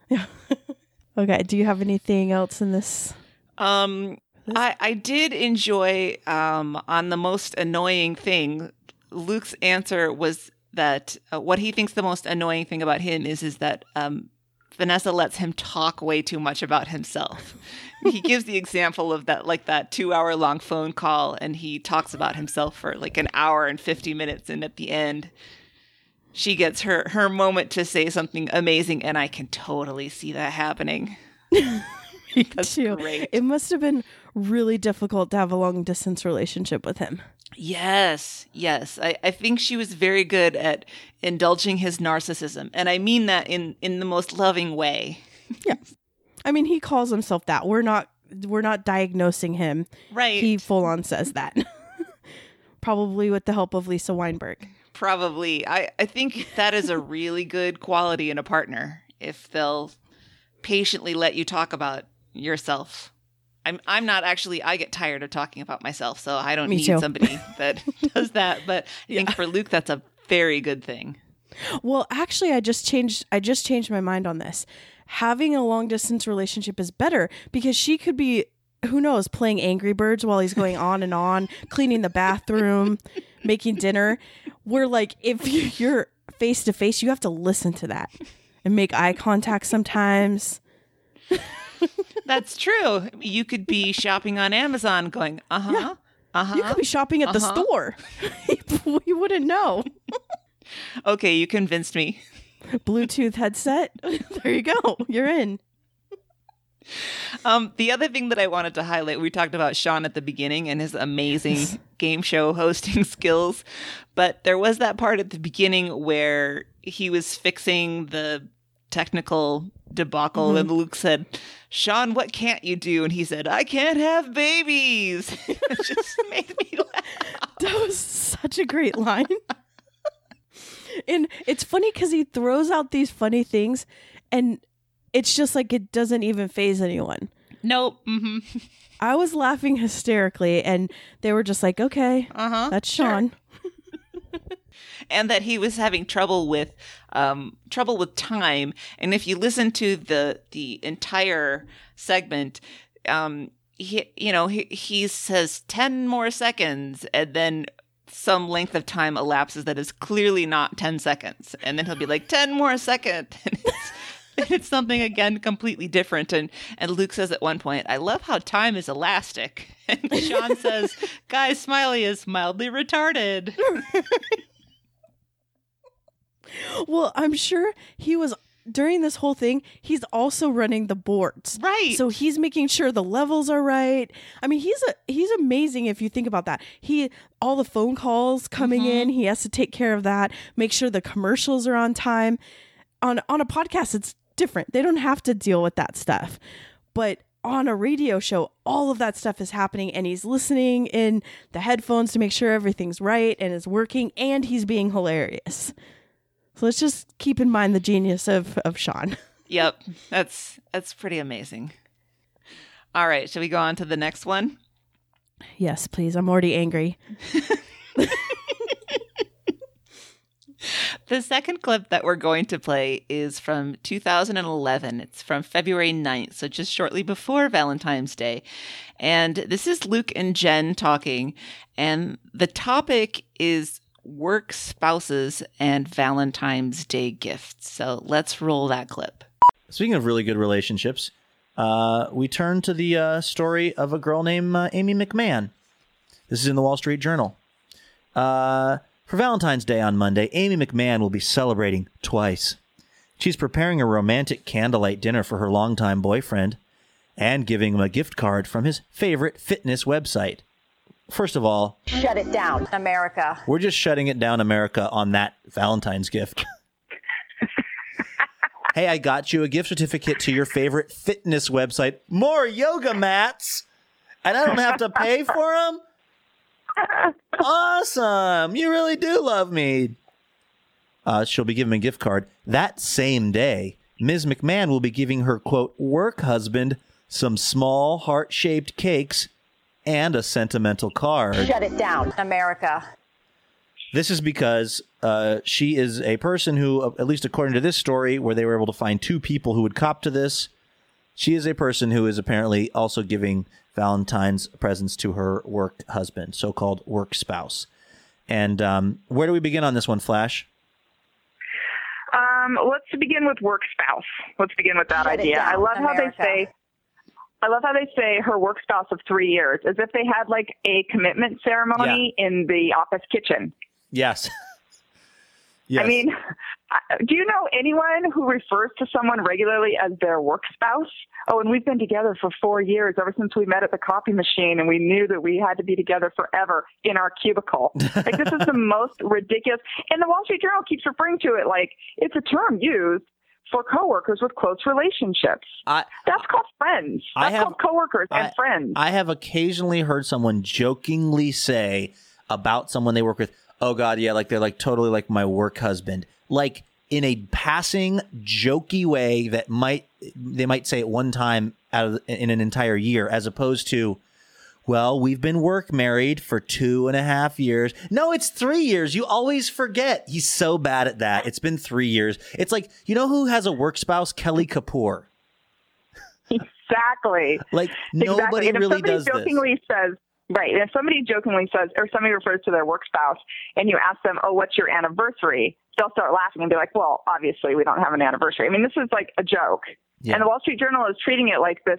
Yeah. okay. Do you have anything else in this? Um, I I did enjoy um on the most annoying thing. Luke's answer was that uh, what he thinks the most annoying thing about him is is that um Vanessa lets him talk way too much about himself. he gives the example of that like that 2 hour long phone call and he talks about himself for like an hour and 50 minutes and at the end she gets her her moment to say something amazing, and I can totally see that happening. That's too. great. It must have been really difficult to have a long distance relationship with him. Yes, yes. I, I think she was very good at indulging his narcissism, and I mean that in in the most loving way. Yes. I mean, he calls himself that. We're not we're not diagnosing him. Right. He full on says that. Probably with the help of Lisa Weinberg. Probably. I, I think that is a really good quality in a partner if they'll patiently let you talk about yourself. I'm I'm not actually I get tired of talking about myself, so I don't Me need too. somebody that does that. But I think for Luke that's a very good thing. Well, actually I just changed I just changed my mind on this. Having a long distance relationship is better because she could be who knows, playing Angry Birds while he's going on and on, cleaning the bathroom, making dinner. Where like if you- you're face to face, you have to listen to that and make eye contact sometimes. That's true. You could be shopping on Amazon going, uh-huh. Uh-huh. You could be shopping at the Uh-huh. store. you wouldn't know. Okay, you convinced me. Bluetooth headset. there you go. You're in. Um, the other thing that I wanted to highlight, we talked about Sean at the beginning and his amazing game show hosting skills, but there was that part at the beginning where he was fixing the technical debacle, and Luke said, "Sean, what can't you do?" And he said, "I can't have babies." it just made me laugh. That was such a great line. and it's funny because he throws out these funny things, and it's just like it doesn't even phase anyone. Nope. hmm I was laughing hysterically, and they were just like, "Okay, Uh huh. that's Sean." and that he was having trouble with um, trouble with time. And if you listen to the the entire segment, um, he you know he he says ten more seconds, and then some length of time elapses that is clearly not ten seconds, and then he'll be like ten more second. It's, something again completely different. And and Luke says at one point, "I love how time is elastic." And Sean says, "Guy Smiley is mildly retarded." Well, I'm sure he was during this whole thing. He's also running the boards, Right. So he's making sure the levels are right. I mean, he's a he's amazing if you think about that. He all the phone calls coming in, mm-hmm. he has to take care of that. Make sure the commercials are on time. On on a podcast, it's different. They don't have to deal with that stuff, but. On a radio show, all of that stuff is happening, and he's listening in the headphones to make sure everything's right and is working, and he's being hilarious. So let's just keep in mind the genius of, of Sean. Yep, that's that's pretty amazing. All right, shall we go on to the next one? Yes, please. I'm already angry. The second clip that we're going to play is from 2011. It's from February 9th, so just shortly before Valentine's Day. And this is Luke and Jen talking, and the topic is work spouses and Valentine's Day gifts. So let's roll that clip. Speaking of really good relationships, uh, we turn to the uh, story of a girl named uh, Amy McMahon. This is in the Wall Street Journal. Uh, for Valentine's Day on Monday, Amy McMahon will be celebrating twice. She's preparing a romantic candlelight dinner for her longtime boyfriend and giving him a gift card from his favorite fitness website. First of all, Shut it down, America. we're just shutting it down, America, on that Valentine's gift. hey, I got you a gift certificate to your favorite fitness website. More yoga mats, and I don't have to pay for them. Awesome! You really do love me. Uh, she'll be giving him a gift card that same day. Ms. McMahon will be giving her quote work husband some small heart shaped cakes and a sentimental card. Shut it down, America. This is because uh, she is a person who, at least according to this story, where they were able to find two people who would cop to this, she is a person who is apparently also giving Valentine's presents to her work husband, so called work spouse. And um, where do we begin on this one, Flash? Um, let's begin with work spouse. Let's begin with that Shut idea. I love how they say. I love how they say her work spouse of three years, as if they had like a commitment ceremony in the office kitchen. Yes. Yes. I mean, I- do you know anyone who refers to someone regularly as their work spouse? Oh, and we've been together for four years, ever since we met at the coffee machine, and we knew that we had to be together forever in our cubicle. like, this is the most ridiculous. And the Wall Street Journal keeps referring to it like it's a term used for coworkers with close relationships. I, That's called friends. I That's have- called coworkers and I- friends. I have occasionally heard someone jokingly say about someone they work with, "Oh God, yeah, like they're like totally like my work husband." Like in a passing, jokey way that might they might say it one time out of in an entire year, as opposed to, "Well, we've been work married for two and a half years." No, it's three years. You always forget. He's so bad at that. It's been three years. It's like you know who has a work spouse? Kelly Kapoor. Exactly. Like Exactly. nobody and if really somebody does this. jokingly says, right, and if somebody jokingly says, or somebody refers to their work spouse, and you ask them, oh, what's your anniversary? They'll start laughing and be like, well, obviously we don't have an anniversary. I mean, this is like a joke. Yeah. And the Wall Street Journal is treating it like this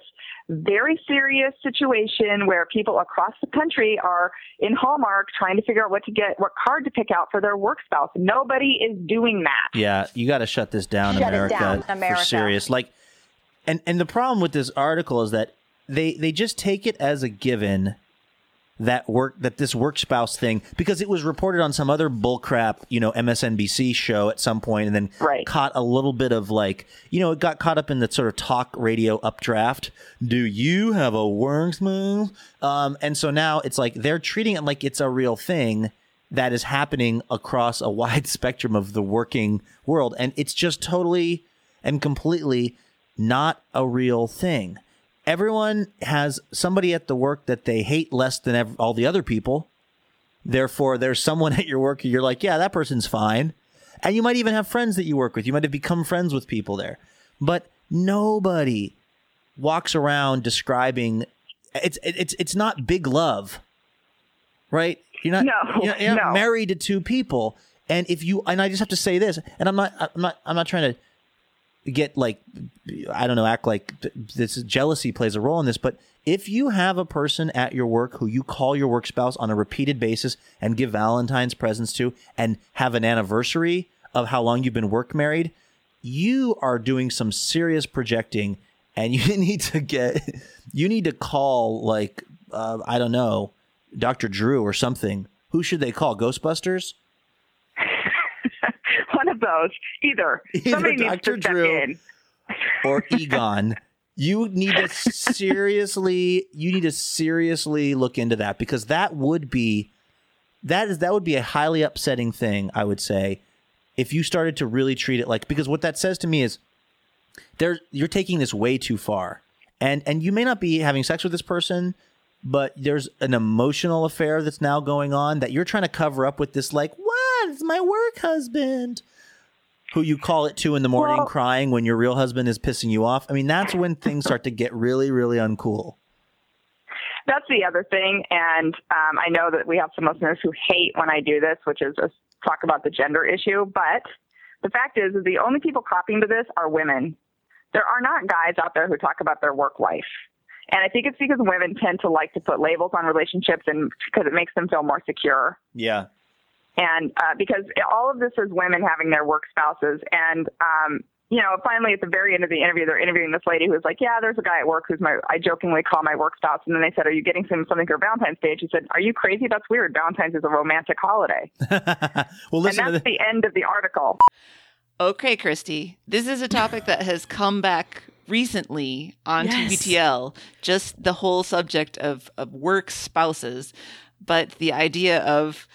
very serious situation where people across the country are in Hallmark trying to figure out what to get, what card to pick out for their work spouse. Nobody is doing that. Yeah, you got to shut this down, Shut it America, down, for America. serious. Like, and and the problem with this article is that they they just take it as a given that work that this work spouse thing because it was reported on some other bullcrap you know MSNBC show at some point and then Right. caught a little bit of like you know it got caught up in the sort of talk radio updraft. Do you have a work spouse? Um, and so now it's like they're treating it like it's a real thing that is happening across a wide spectrum of the working world and it's just totally and completely not a real thing everyone has somebody at the work that they hate less than ev- all the other people therefore there's someone at your work you're like yeah that person's fine and you might even have friends that you work with you might have become friends with people there but nobody walks around describing it's it's it's not big love right? You're not, No, you're, you're not no. married to two people. And if you, and I just have to say this, and I'm not, I'm not, I'm not trying to get like, I don't know, act like this jealousy plays a role in this, but if you have a person at your work who you call your work spouse on a repeated basis and give Valentine's presents to and have an anniversary of how long you've been work married, you are doing some serious projecting and you need to get, you need to call like, uh, I don't know, Dr. Drew or something. Who should they call? Ghostbusters? Those. Either. Either Somebody needs Dr. to step Drew in. or Egon. you need to seriously you need to seriously look into that because that would be that is that would be a highly upsetting thing, I would say, if you started to really treat it like because what that says to me is there you're taking this way too far. And and you may not be having sex with this person, but there's an emotional affair that's now going on that you're trying to cover up with this like, what? It's my work husband who you call at two in the morning Well- crying when your real husband is pissing you off. I mean, that's when things start to get really, really uncool. That's the other thing, and um, I know that we have some listeners who hate when I do this, which is just talk about the gender issue. But the fact is, is the only people copying to this are women. There are not guys out there who talk about their work life. And I think it's because women tend to like to put labels on relationships and because it makes them feel more secure. Yeah. And uh, because all of this is women having their work spouses. And, um, you know, finally at the very end of the interview, they're interviewing this lady who's like, yeah, there's a guy at work who's my, I jokingly call my work spouse. And then they said, are you getting some, something for Valentine's Day? And She said, are you crazy? That's weird. Valentine's is a romantic holiday. well, and listen to that's the, the end of the article. Okay, Christy, this is a topic that has come back recently on Yes. TBTL, just the whole subject of, of work spouses, but the idea of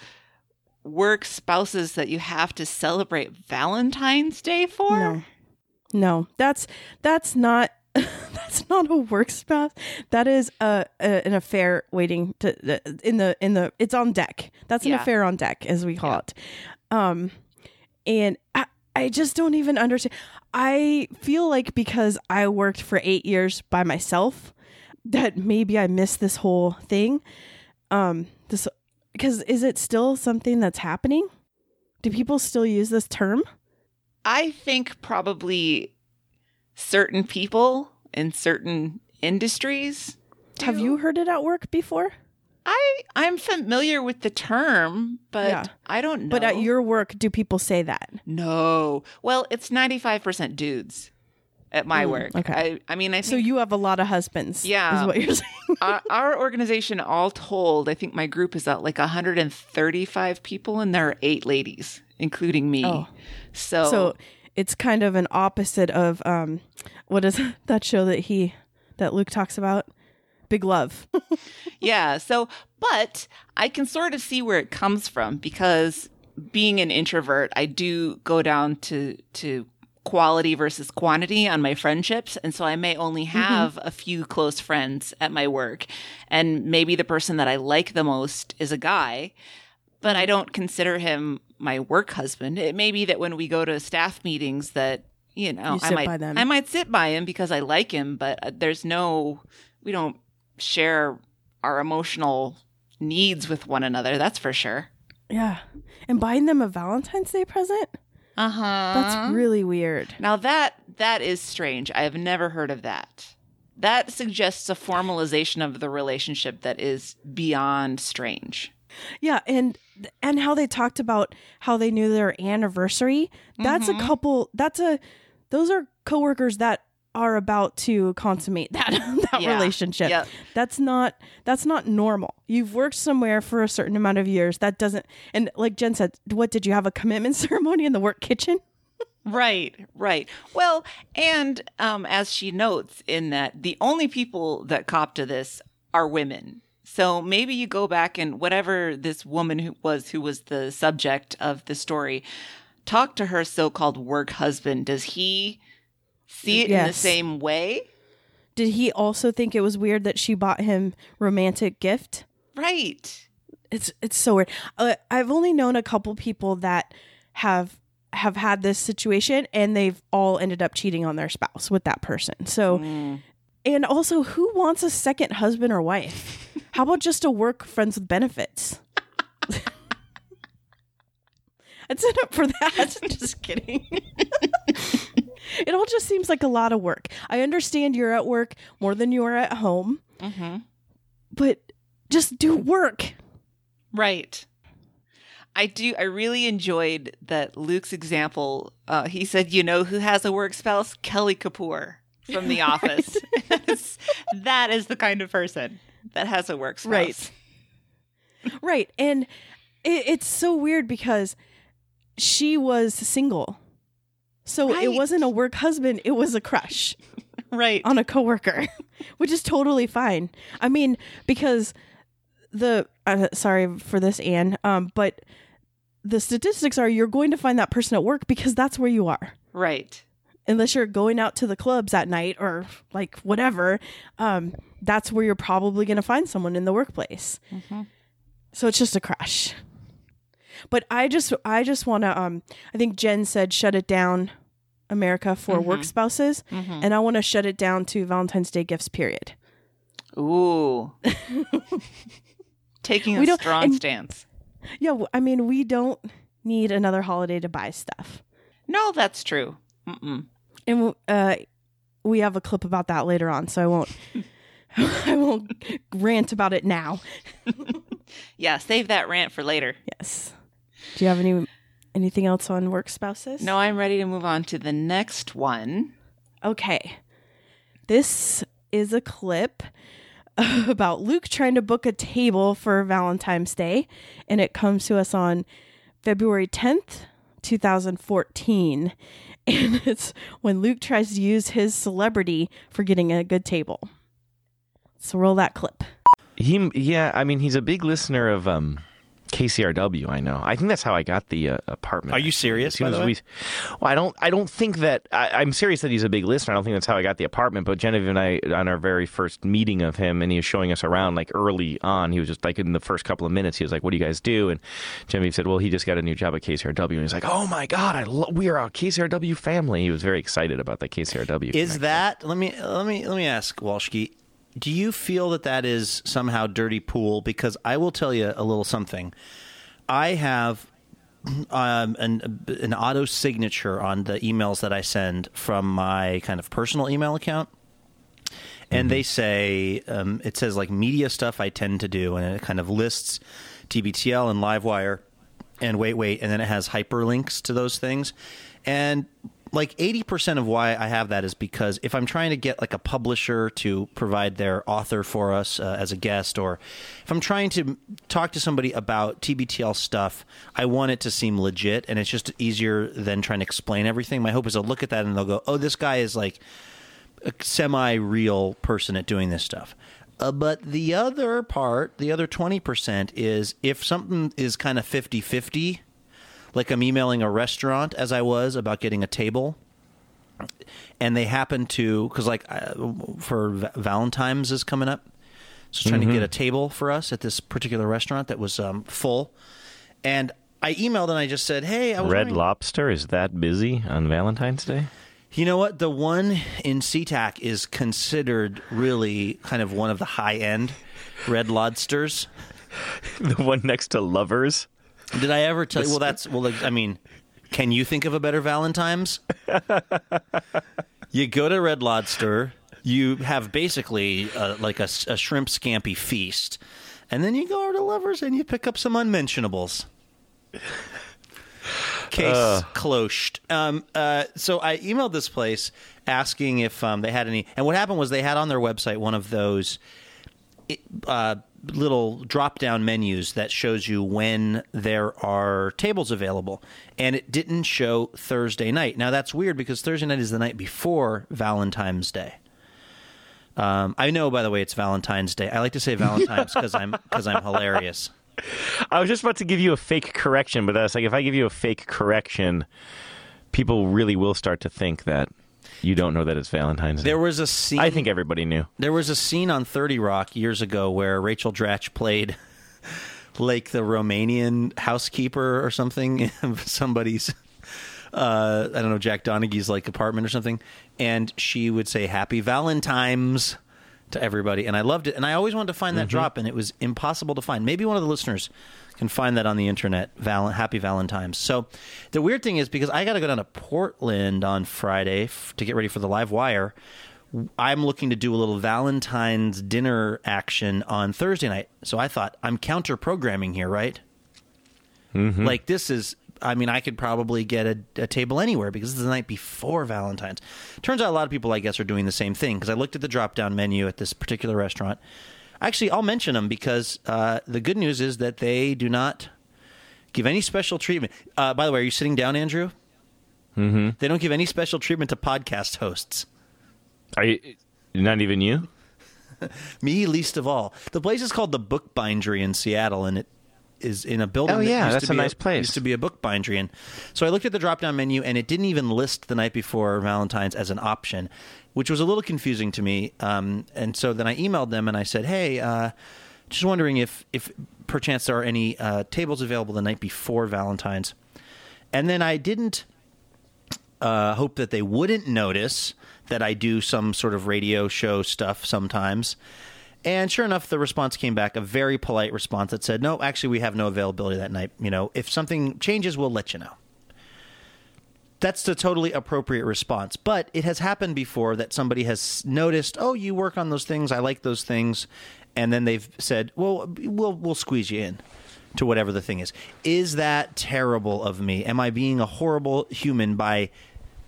work spouses that you have to celebrate Valentine's Day for? No. No, that's that's not that's not a work spouse. That is a, a an affair waiting to in the in the it's on deck. That's an Yeah. affair on deck as we call it. Um and I I just don't even understand. I feel like because I worked for 8 years by myself that maybe I missed this whole thing. Um this because is it still something that's happening? Do people still use this term? I think probably certain people in certain industries. Have you heard it at work before? I I'm familiar with the term, but Yeah. I don't know. But at your work, do people say that? no. Well, it's 95% dudes at my Mm, work. okay. I I mean, I So you have a lot of husbands. Yeah. Is what you're saying. our, our organization all told, I think my group is at like 135 people and there are 8 ladies, including me. Oh. So, So it's kind of an opposite of um, what is that show that he that Luke talks about? Big Love. yeah, so but I can sort of see where it comes from because being an introvert, I do go down to to quality versus quantity on my friendships and so I may only have a few close friends at my work and maybe the person that I like the most is a guy but I don't consider him my work husband. It may be that when we go to staff meetings that you know You I might. I might sit by him because I like him, but uh, there's no we don't share our emotional needs with one another. That's for sure. yeah. And buying them a Valentine's Day present? Uh huh. That's really weird. now that that is strange. I have never heard of that. That suggests a formalization of the relationship that is beyond strange. Yeah, and and how they talked about how they knew their anniversary. That's Mm-hmm. a couple that's a those are coworkers that are about to consummate that that Yeah. relationship. Yep. That's not that's not normal. You've worked somewhere for a certain amount of years. That doesn't and like Jen said, what did you have a commitment ceremony in the work kitchen? Right, right. Well, and um, as she notes in that the only people that cop to this are women. So maybe you go back and whatever this woman who was who was the subject of the story, talk to her so-called work husband. Does he see it in the same way? Did he also think it was weird that she bought him romantic gift? Right. it's it's so weird. Uh, I've only known a couple people that have have had this situation and they've all ended up cheating on their spouse with that person. So and also who wants a second husband or wife? How about just a work friends with benefits? I'd sign up for that. just kidding. it all just seems like a lot of work. I understand you're at work more than you are at home, Mm-hmm. but just do work. Right. I do. I really enjoyed that Luke's example. Uh, he said, "You know who has a work spouse? Kelly Kapoor from The Office. That is the kind of person that has a work spouse. Right. right and it, it's so weird because she was single so it wasn't a work husband it was a crush. Right. on a coworker which is totally fine. I mean because the uh, sorry for this anne um but the statistics are you're going to find that person at work because that's where you are. Right. unless you're going out to the clubs at night or like whatever um that's where you're probably going to find someone in the workplace. So it's just a crush. But i just i just want to um i think jen said shut it down america for work spouses and i want to shut it down to valentine's day gifts period Ooh. Taking a strong and- stance. yeah I mean we don't need another holiday to buy stuff No, that's true. Mm-mm. and uh we have a clip about that later on so i won't i won't rant about it now Yeah, save that rant for later. Yes. Do you have any anything else on work spouses? No, I'm ready to move on to the next one. Okay. This is a clip about Luke trying to book a table for Valentine's Day, and it comes to us on February 10th, 2014. And it's when Luke tries to use his celebrity for getting a good table. So roll that clip. He, yeah, I mean, he's a big listener of um, KCRW. I know. I think that's how I got the uh, apartment. Are you serious, As soon by the as way? we- well, I don't. I don't think that. I, I'm serious that he's a big listener. I don't think that's how I got the apartment. But Genevieve and I, on our very first meeting of him, and he was showing us around like early on. He was just like in the first couple of minutes. He was like, "What do you guys do?" And Genevieve said, "Well, he just got a new job at KCRW." And he's like, "Oh my god, I lo- we are a KCRW family." He was very excited about the KCRW. Is connection. that let me let me let me ask Walshke? Do you feel that that is somehow dirty pool? Because I will tell you a little something. I have um, an an auto signature on the emails that I send from my kind of personal email account, and they say um, it says like media stuff I tend to do, and it kind of lists TBTL and Livewire and wait wait, and then it has hyperlinks to those things, and like 80% of why I have that is because if I'm trying to get like a publisher to provide their author for us uh, as a guest, or if I'm trying to talk to somebody about TBTL stuff, I want it to seem legit and it's just easier than trying to explain everything. My hope is they'll look at that and they'll go, oh, this guy is like a semi real person at doing this stuff. Uh, but the other part, the other 20%, is if something is kind of 50 50, like I'm emailing a restaurant as I was about getting a table, and they happen to because like uh, for v- Valentine's is coming up, so trying Mhm. to get a table for us at this particular restaurant that was um, full, and I emailed and I just said, "Hey, Red wondering- Lobster is that busy on Valentine's Day? you know what? The one in SeaTac is considered really kind of one of the high end red lobsters. the one next to Lovers. Did I ever tell you? Well, that's well. Like, I mean, can you think of a better Valentine's? you go to Red Lobster. You have basically uh, like a shrimp scampi feast, and then you go over to Lovers and you pick up some unmentionables. Case Ugh. closed. Um, uh, so I emailed this place asking if um, they had any. And what happened was they had on their website one of those uh, little drop down menus that shows you when there are tables available. And it didn't show Thursday night. Now, that's weird because Thursday night is the night before Valentine's Day. Um, I know, by the way, it's Valentine's Day. I like to say Valentine's because I'm because I'm hilarious. I was just about to give you a fake correction, but that's like if I give you a fake correction, people really will start to think that you don't know that it's Valentine's Day. There was a scene. I think everybody knew. There was a scene on 30 Rock years ago where Rachel Dratch played like the Romanian housekeeper or something in somebody's uh, I don't know Jack Donaghy's like apartment or something and she would say happy Valentine's to everybody and I loved it and I always wanted to find that Mhm. drop and it was impossible to find. Maybe one of the listeners can find that on the internet. Val- happy Valentine's. So the weird thing is because I got to go down to Portland on Friday f- to get ready for the live wire. I'm looking to do a little Valentine's dinner action on Thursday night. So I thought I'm counter programming here, right? Mm-hmm. Like this is I mean, I could probably get a, a table anywhere because this is the night before Valentine's. Turns out a lot of people, I guess, are doing the same thing because I looked at the drop down menu at this particular restaurant. Actually, I'll mention them because uh, the good news is that they do not give any special treatment. Uh, by the way, are you sitting down, Andrew? Mm-hmm. They don't give any special treatment to podcast hosts. Are you not even you? Me least of all. The place is called the Book Bindery in Seattle, and it is in a building. Oh, that yeah, used that's to a nice place. Used to be a book bindery, and so I looked at the drop down menu, and it didn't even list the night before Valentine's as an option, which was a little confusing to me. Um, and so then I emailed them and I said, "Hey, uh, just wondering if if perchance there are any uh, tables available the night before Valentine's." And then I didn't uh, hope that they wouldn't notice that I do some sort of radio show stuff sometimes. And sure enough, the response came back a very polite response that said, "No, actually, we have no availability that night. You know, if something changes, we'll let you know." That's the totally appropriate response. But it has happened before that somebody has noticed, "Oh, you work on those things. I like those things," and then they've said, "Well, we'll we'll squeeze you in." To whatever the thing is, is that terrible of me? Am I being a horrible human by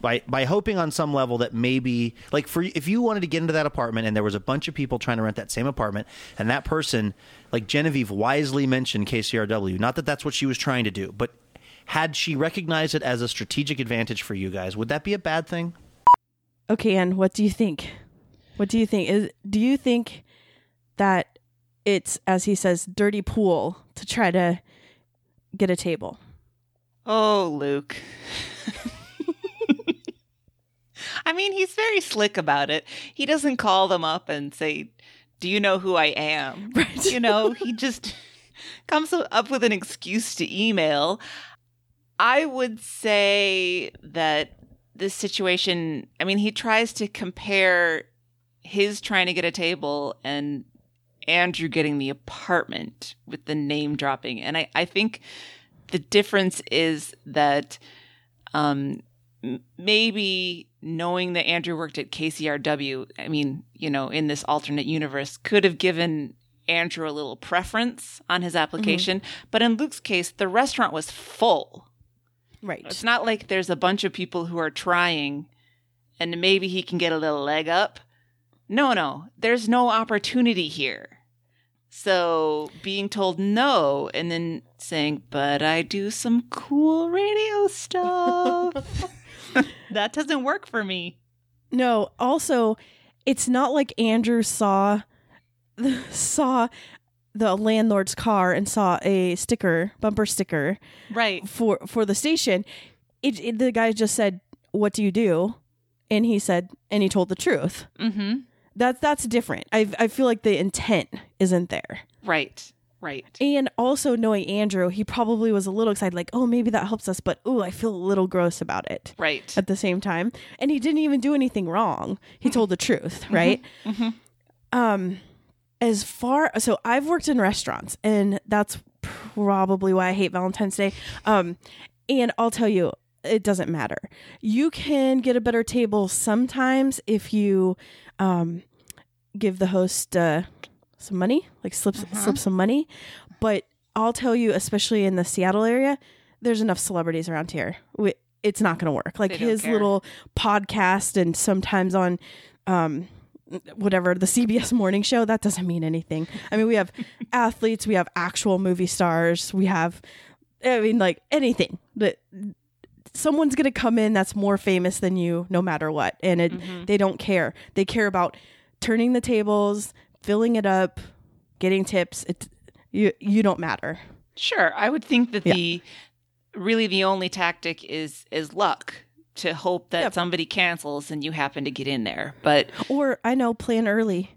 by by hoping on some level that maybe like for if you wanted to get into that apartment and there was a bunch of people trying to rent that same apartment and that person like Genevieve wisely mentioned KCRW not that that's what she was trying to do but had she recognized it as a strategic advantage for you guys would that be a bad thing Okay, Ann, what do you think? What do you think? Is do you think that it's as he says dirty pool to try to get a table? Oh, Luke. I mean, he's very slick about it. He doesn't call them up and say, Do you know who I am? Right. You know, he just comes up with an excuse to email. I would say that this situation, I mean, he tries to compare his trying to get a table and Andrew getting the apartment with the name dropping. And I, I think the difference is that um, m- maybe knowing that Andrew worked at KCRW, I mean, you know, in this alternate universe, could have given Andrew a little preference on his application. But in Luke's case, the restaurant was full. Right. It's not like there's a bunch of people who are trying and maybe he can get a little leg up. No, no, there's no opportunity here. So being told no and then saying, but I do some cool radio stuff, that doesn't work for me. No, also, it's not like Andrew saw saw the landlord's car and saw a sticker, bumper sticker, right for for the station. It, it the guy just said, "What do you do?" and he said, and he told the truth. Mm-hmm. That's that's different. I I feel like the intent isn't there. Right. Right. And also knowing Andrew, he probably was a little excited, like, oh, maybe that helps us, but oh, I feel a little gross about it. Right. At the same time. And he didn't even do anything wrong. He told the truth, right? Mm-hmm. Um as far so I've worked in restaurants and that's probably why I hate Valentine's Day. Um and I'll tell you, it doesn't matter. You can get a better table sometimes if you um give the host uh some money, like slip slip some money. But I'll tell you, especially in the Seattle area, there's enough celebrities around here. We, it's not going to work. Like his care. little podcast and sometimes on um whatever the CBS morning show that doesn't mean anything. I mean, we have athletes, we have actual movie stars, we have I mean like anything that someone's going to come in that's more famous than you no matter what and it Mm-hmm. they don't care. They care about turning the tables, filling it up, getting tips. It you you don't matter. Sure. I would think that the really the only tactic is is luck to hope that somebody cancels and you happen to get in there. But Or I know plan early.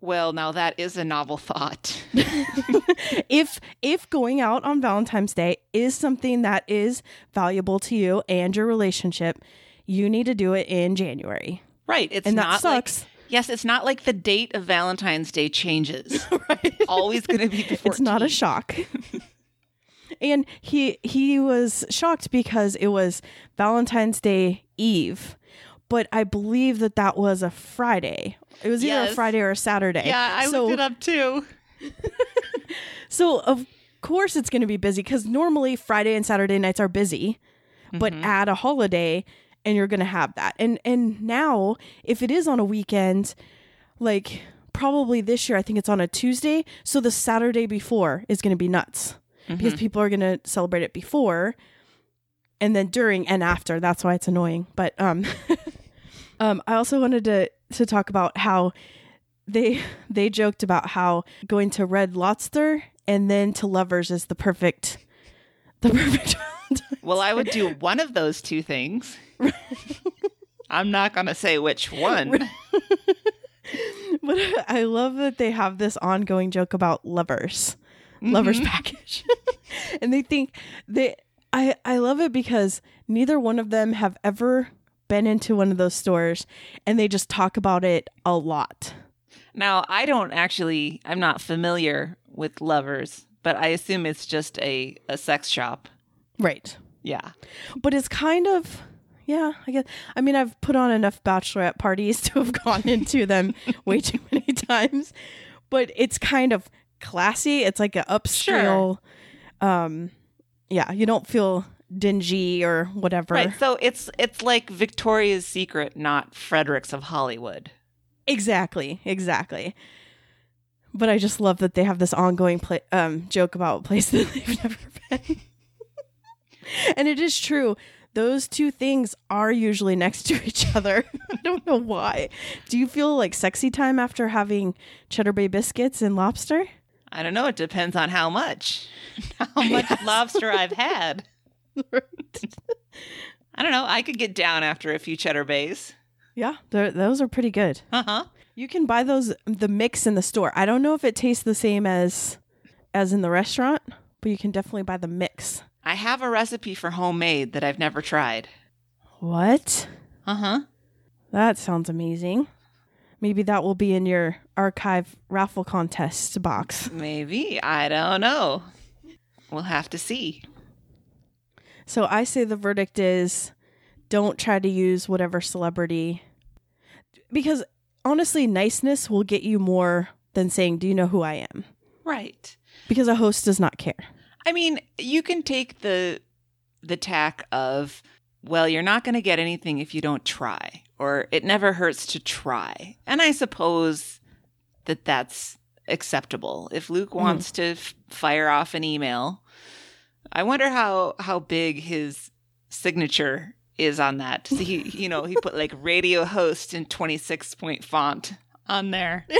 well, now that is a novel thought. if if going out on Valentine's Day is something that is valuable to you and your relationship, you need to do it in January. Right. It's And that not sucks. like Yes, it's not like the date of Valentine's Day changes. right. Always going to be the 14th. It's not a shock. and he he was shocked because it was Valentine's Day Eve, but I believe that that was a Friday. It was either a Friday or a Saturday. Yeah, I so, looked it up too. So of course it's going to be busy because normally Friday and Saturday nights are busy, but Mm-hmm. add a holiday and you're going to have that. And and now if it is on a weekend, like probably this year I think it's on a Tuesday, so the Saturday before is going to be nuts because Mhm. people are going to celebrate it before and then during and after. That's why it's annoying. But um um I also wanted to to talk about how they they joked about how going to Red Lobster and then to Lovers is the perfect the perfect Well, I would do one of those two things. I'm not going to say which one. But I love that they have this ongoing joke about lovers, lovers Mhm. package, and they think they. I I love it because neither one of them have ever been into one of those stores, and they just talk about it a lot. Now, I don't actually, I'm not familiar with lovers, but I assume it's just a, a sex shop. Right. Yeah. But it's kind of yeah, I guess I mean I've put on enough bachelorette parties to have gone into them way too many times. But it's kind of classy. It's like an upscale um yeah, you don't feel dingy or whatever. Right. So it's it's like Victoria's Secret, not Fredericks of Hollywood. Exactly, exactly. But I just love that they have this ongoing pla um, joke about a place that they've never been. and it is true. Those two things are usually next to each other. I don't know why. Do you feel like sexy time after having Cheddar Bay biscuits and lobster? I don't know. It depends on how much, how much lobster I've had. I don't know. I could get down after a few cheddar bays. Yeah, those are pretty good. Uh huh. You can buy those the mix in the store. I don't know if it tastes the same as as in the restaurant, but you can definitely buy the mix. I have a recipe for homemade that I've never tried. What? Uh huh. That sounds amazing. Maybe that will be in your archive raffle contest box. Maybe. I don't know. We'll have to see. So I say the verdict is don't try to use whatever celebrity because honestly, niceness will get you more than saying, "Do you know who I am?" Right. Because a host does not care. I mean, you can take the the tack of, well, you're not going to get anything if you don't try, or it never hurts to try. And I suppose that that's acceptable. If Luke hmm. wants to f- fire off an email, I wonder how how big his signature is on that. So he, you know, he put like radio host in 26 point font on there.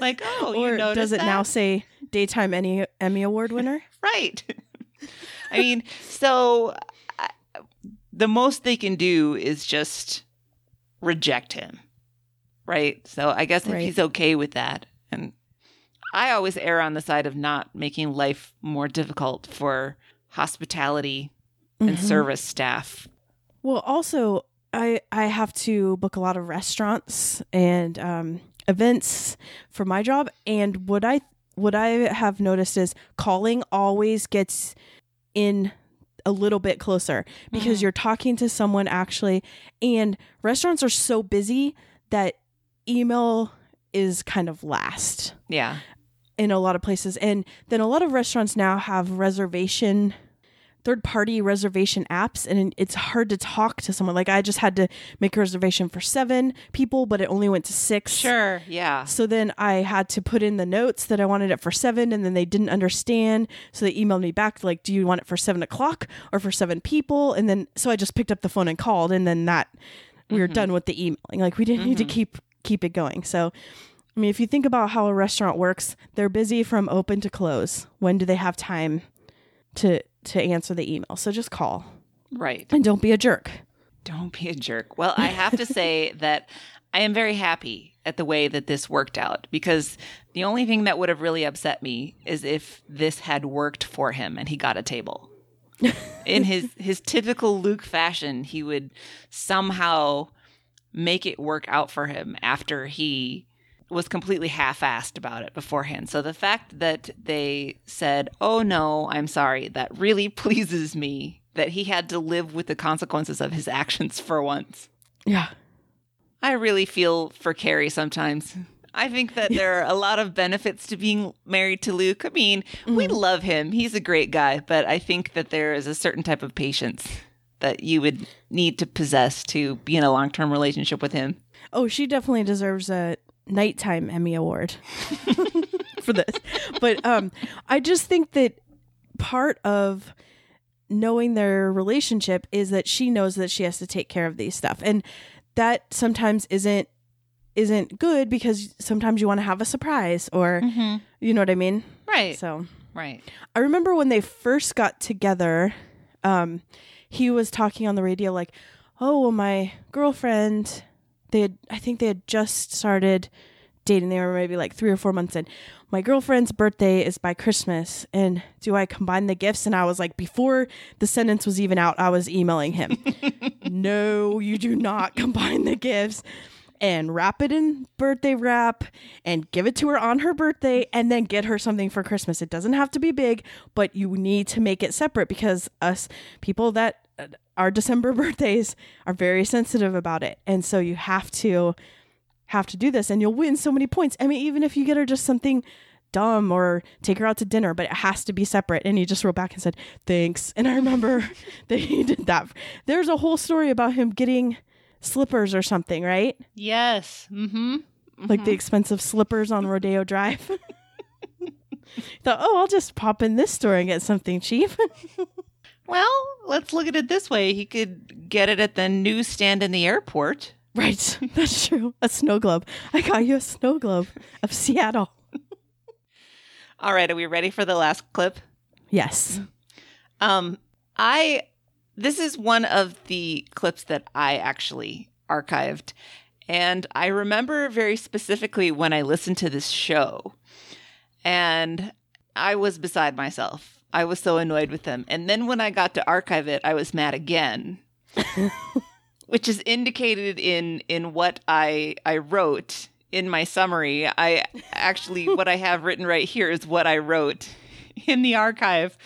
Like, oh, or does it that? now say daytime Emmy Emmy Award winner? Right. I mean, so the most they can do is just reject him. Right? So I guess if Right. he's okay with that. And I always err on the side of not making life more difficult for hospitality and Mhm. service staff. Well, also, I I have to book a lot of restaurants and um, events for my job, and what I what I have noticed is calling always gets in a little bit closer because mm-hmm. you're talking to someone actually, and restaurants are so busy that email is kind of last Yeah. in a lot of places. And then a lot of restaurants now have reservation third party reservation apps and it's hard to talk to someone. Like I just had to make a reservation for 7 people but it only went to 6. Sure, yeah. So then I had to put in the notes that I wanted it for 7 and then they didn't understand. So they emailed me back like, do you want it for 7 o'clock or for 7 people? And then so I just picked up the phone and called and then that we were mm-hmm. done with the emailing. Like we didn't need to mm-hmm. keep keep it going. So I mean, if you think about how a restaurant works, they're busy from open to close. When do they have time to to answer the email? So just call Right. and don't be a jerk. Don't be a jerk. Well, I have to say that I am very happy at the way that this worked out because the only thing that would have really upset me is if this had worked for him and he got a table. In his his typical Luke fashion, he would somehow make it work out for him after he was completely half-assed about it beforehand. So the fact that they said, "Oh no, I'm sorry," that really pleases me that he had to live with the consequences of his actions for once. Yeah. I really feel for Carrie sometimes. I think that there are a lot of benefits to being married to Luke. I mean, we mm-hmm. love him. He's a great guy, but I think that there is a certain type of patience that you would need to possess to be in a long-term relationship with him. Oh, she definitely deserves a nighttime Emmy award for this. But um I just think that part of knowing their relationship is that she knows that she has to take care of these stuff. And that sometimes isn't isn't good because sometimes you want to have a surprise or you know what I mean? Right. So Right. I remember when they first got together, um, he was talking on the radio like, "Oh, well, my girlfriend, they had, I think they had just started dating. They were maybe like three or four months in. My girlfriend's birthday is by Christmas, and do I combine the gifts?" And I was like, before the sentence was even out, I was emailing him, "No, you do not combine the gifts." and wrap it in birthday wrap and give it to her on her birthday and then get her something for Christmas. It doesn't have to be big, but you need to make it separate because us people that our December birthdays are very sensitive about it. And so you have to have to do this and you'll win so many points. I mean, even if you get her just something dumb or take her out to dinner, but it has to be separate. And he just wrote back and said, thanks. And I remember that he did that. There's a whole story about him getting slippers or something, right? Yes. Mm-hmm. Like the expensive slippers on Rodeo Drive. Thought, oh, I'll just pop in this store and get something cheap. Well, let's look at it this way. He could get it at the newsstand in the airport. right. That's true. A snow globe. I got you a snow globe of Seattle. All right, are we ready for the last clip? Yes. Um, I this is one of the clips that I actually archived, and I remember very specifically when I listened to this show, and I was beside myself. I was so annoyed with them, and then when I got to archive it, I was mad again, which is indicated in in what I I wrote in my summary. I actually what I have written right here is what I wrote in the archive,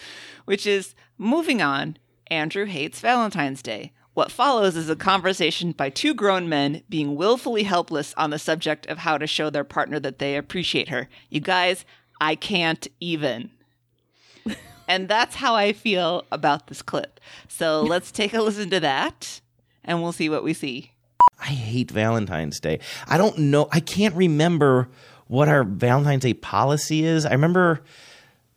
which is moving on. Andrew hates Valentine's Day. What follows is a conversation by two grown men being willfully helpless on the subject of how to show their partner that they appreciate her. You guys, I can't even. And that's how I feel about this clip. So let's take a listen to that and we'll see what we see. I hate Valentine's Day. I don't know. I can't remember what our Valentine's Day policy is. I remember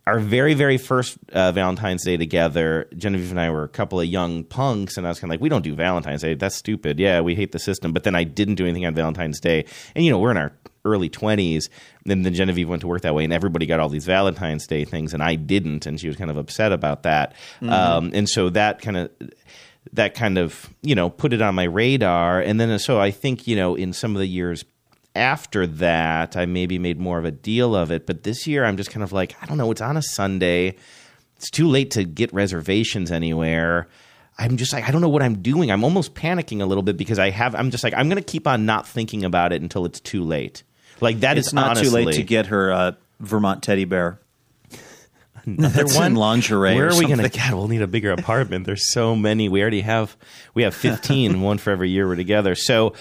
our very, very first uh, Valentine's Day together. Genevieve and I were a couple of young punks, and I was kind of like, "We don't do Valentine's Day. That's stupid. Yeah, we hate the system." But then I didn't do anything on Valentine's Day, and you know, we're in our early twenties. And then Genevieve went to work that way, and everybody got all these Valentine's Day things, and I didn't, and she was kind of upset about that. Mhm. Um, and so that kind of that kind of you know put it on my radar and then so i think you know in some of the years after that i maybe made more of a deal of it but this year i'm just kind of like i don't know it's on a sunday it's too late to get reservations anywhere i'm just like i don't know what i'm doing i'm almost panicking a little bit because i have i'm just like i'm going to keep on not thinking about it until it's too late like that is it's not honestly, too late to get her uh, Vermont teddy bear. Another That's in lingerie Where are we going to something. God, we'll need a bigger apartment. There's so many. We already have we have 15, one for every year we're together. So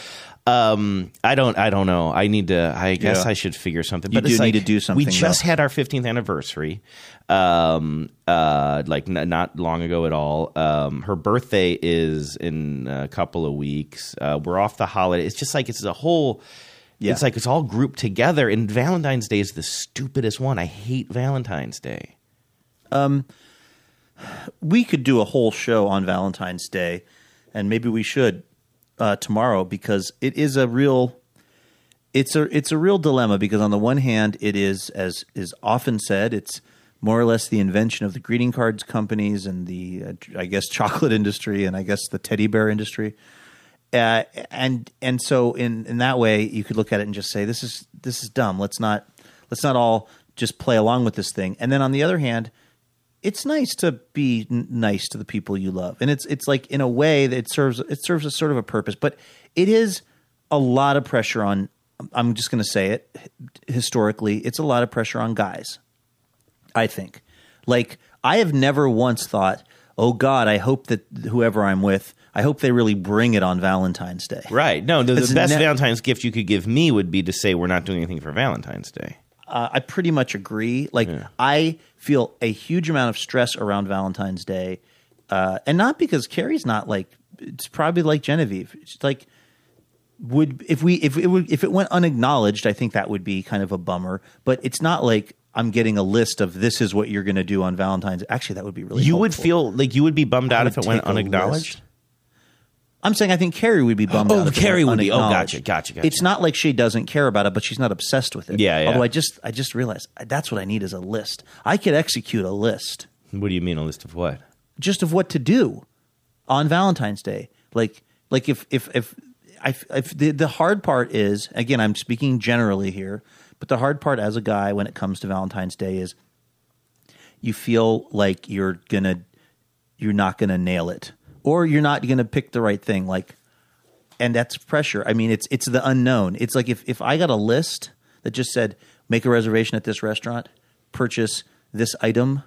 um, I don't I don't know. I need to I guess Yeah. I should figure something. You but do it's need to do something, We just though. had our 15th anniversary. Um uh like n- not long ago at all. Um her birthday is in a couple of weeks. Uh we're off the holiday. It's just like it's a whole Yeah. It's like it's all grouped together and Valentine's Day is the stupidest one. I hate Valentine's Day. Um, we could do a whole show on Valentine's Day, and maybe we should uh, tomorrow because it is a real. It's a it's a real dilemma because on the one hand it is as is often said it's more or less the invention of the greeting cards companies and the uh, I guess chocolate industry and I guess the teddy bear industry uh, and and so in in that way you could look at it and just say this is this is dumb. Let's not let's not all just play along with this thing. And then on the other hand it's nice to be n- nice to the people you love. And it's it's like in a way that it serves it serves a sort of a purpose. But it is a lot of pressure on I'm just going to say it historically it's a lot of pressure on guys I think. Like I have never once thought, "Oh God, I hope that whoever I'm with, I hope they really bring it on Valentine's Day." Right. No, the, the best ne- Valentine's gift you could give me would be to say we're not doing anything for Valentine's Day. Uh, I pretty much agree. Like I feel a huge amount of stress around Valentine's Day, uh, and not because Carrie's not like. It's probably like Genevieve. It's like would if we if it would if it went unacknowledged, I think that would be kind of a bummer. But it's not like I'm getting a list of this is what you're going to do on Valentine's. Actually, that would be really. you would feel like you would be bummed I out if it went unacknowledged. I'm saying I think Carrie would be bummed Oh, out. if it Carrie went would be. Oh, unacknowledged. gotcha, gotcha, gotcha. It's not like she doesn't care about it, but she's not obsessed with it. Yeah, yeah. Although I just, I just realized that's what I need is a list. I could execute a list What do you mean a list of what? just of what to do on Valentine's Day. Like, like if if if I if the the hard part is again, I'm speaking generally here, but the hard part as a guy when it comes to Valentine's Day is you feel like you're gonna you're not gonna nail it or you're not gonna pick the right thing like and that's pressure i mean it's it's the unknown it's like if if i got a list that just said make a reservation at this restaurant purchase this item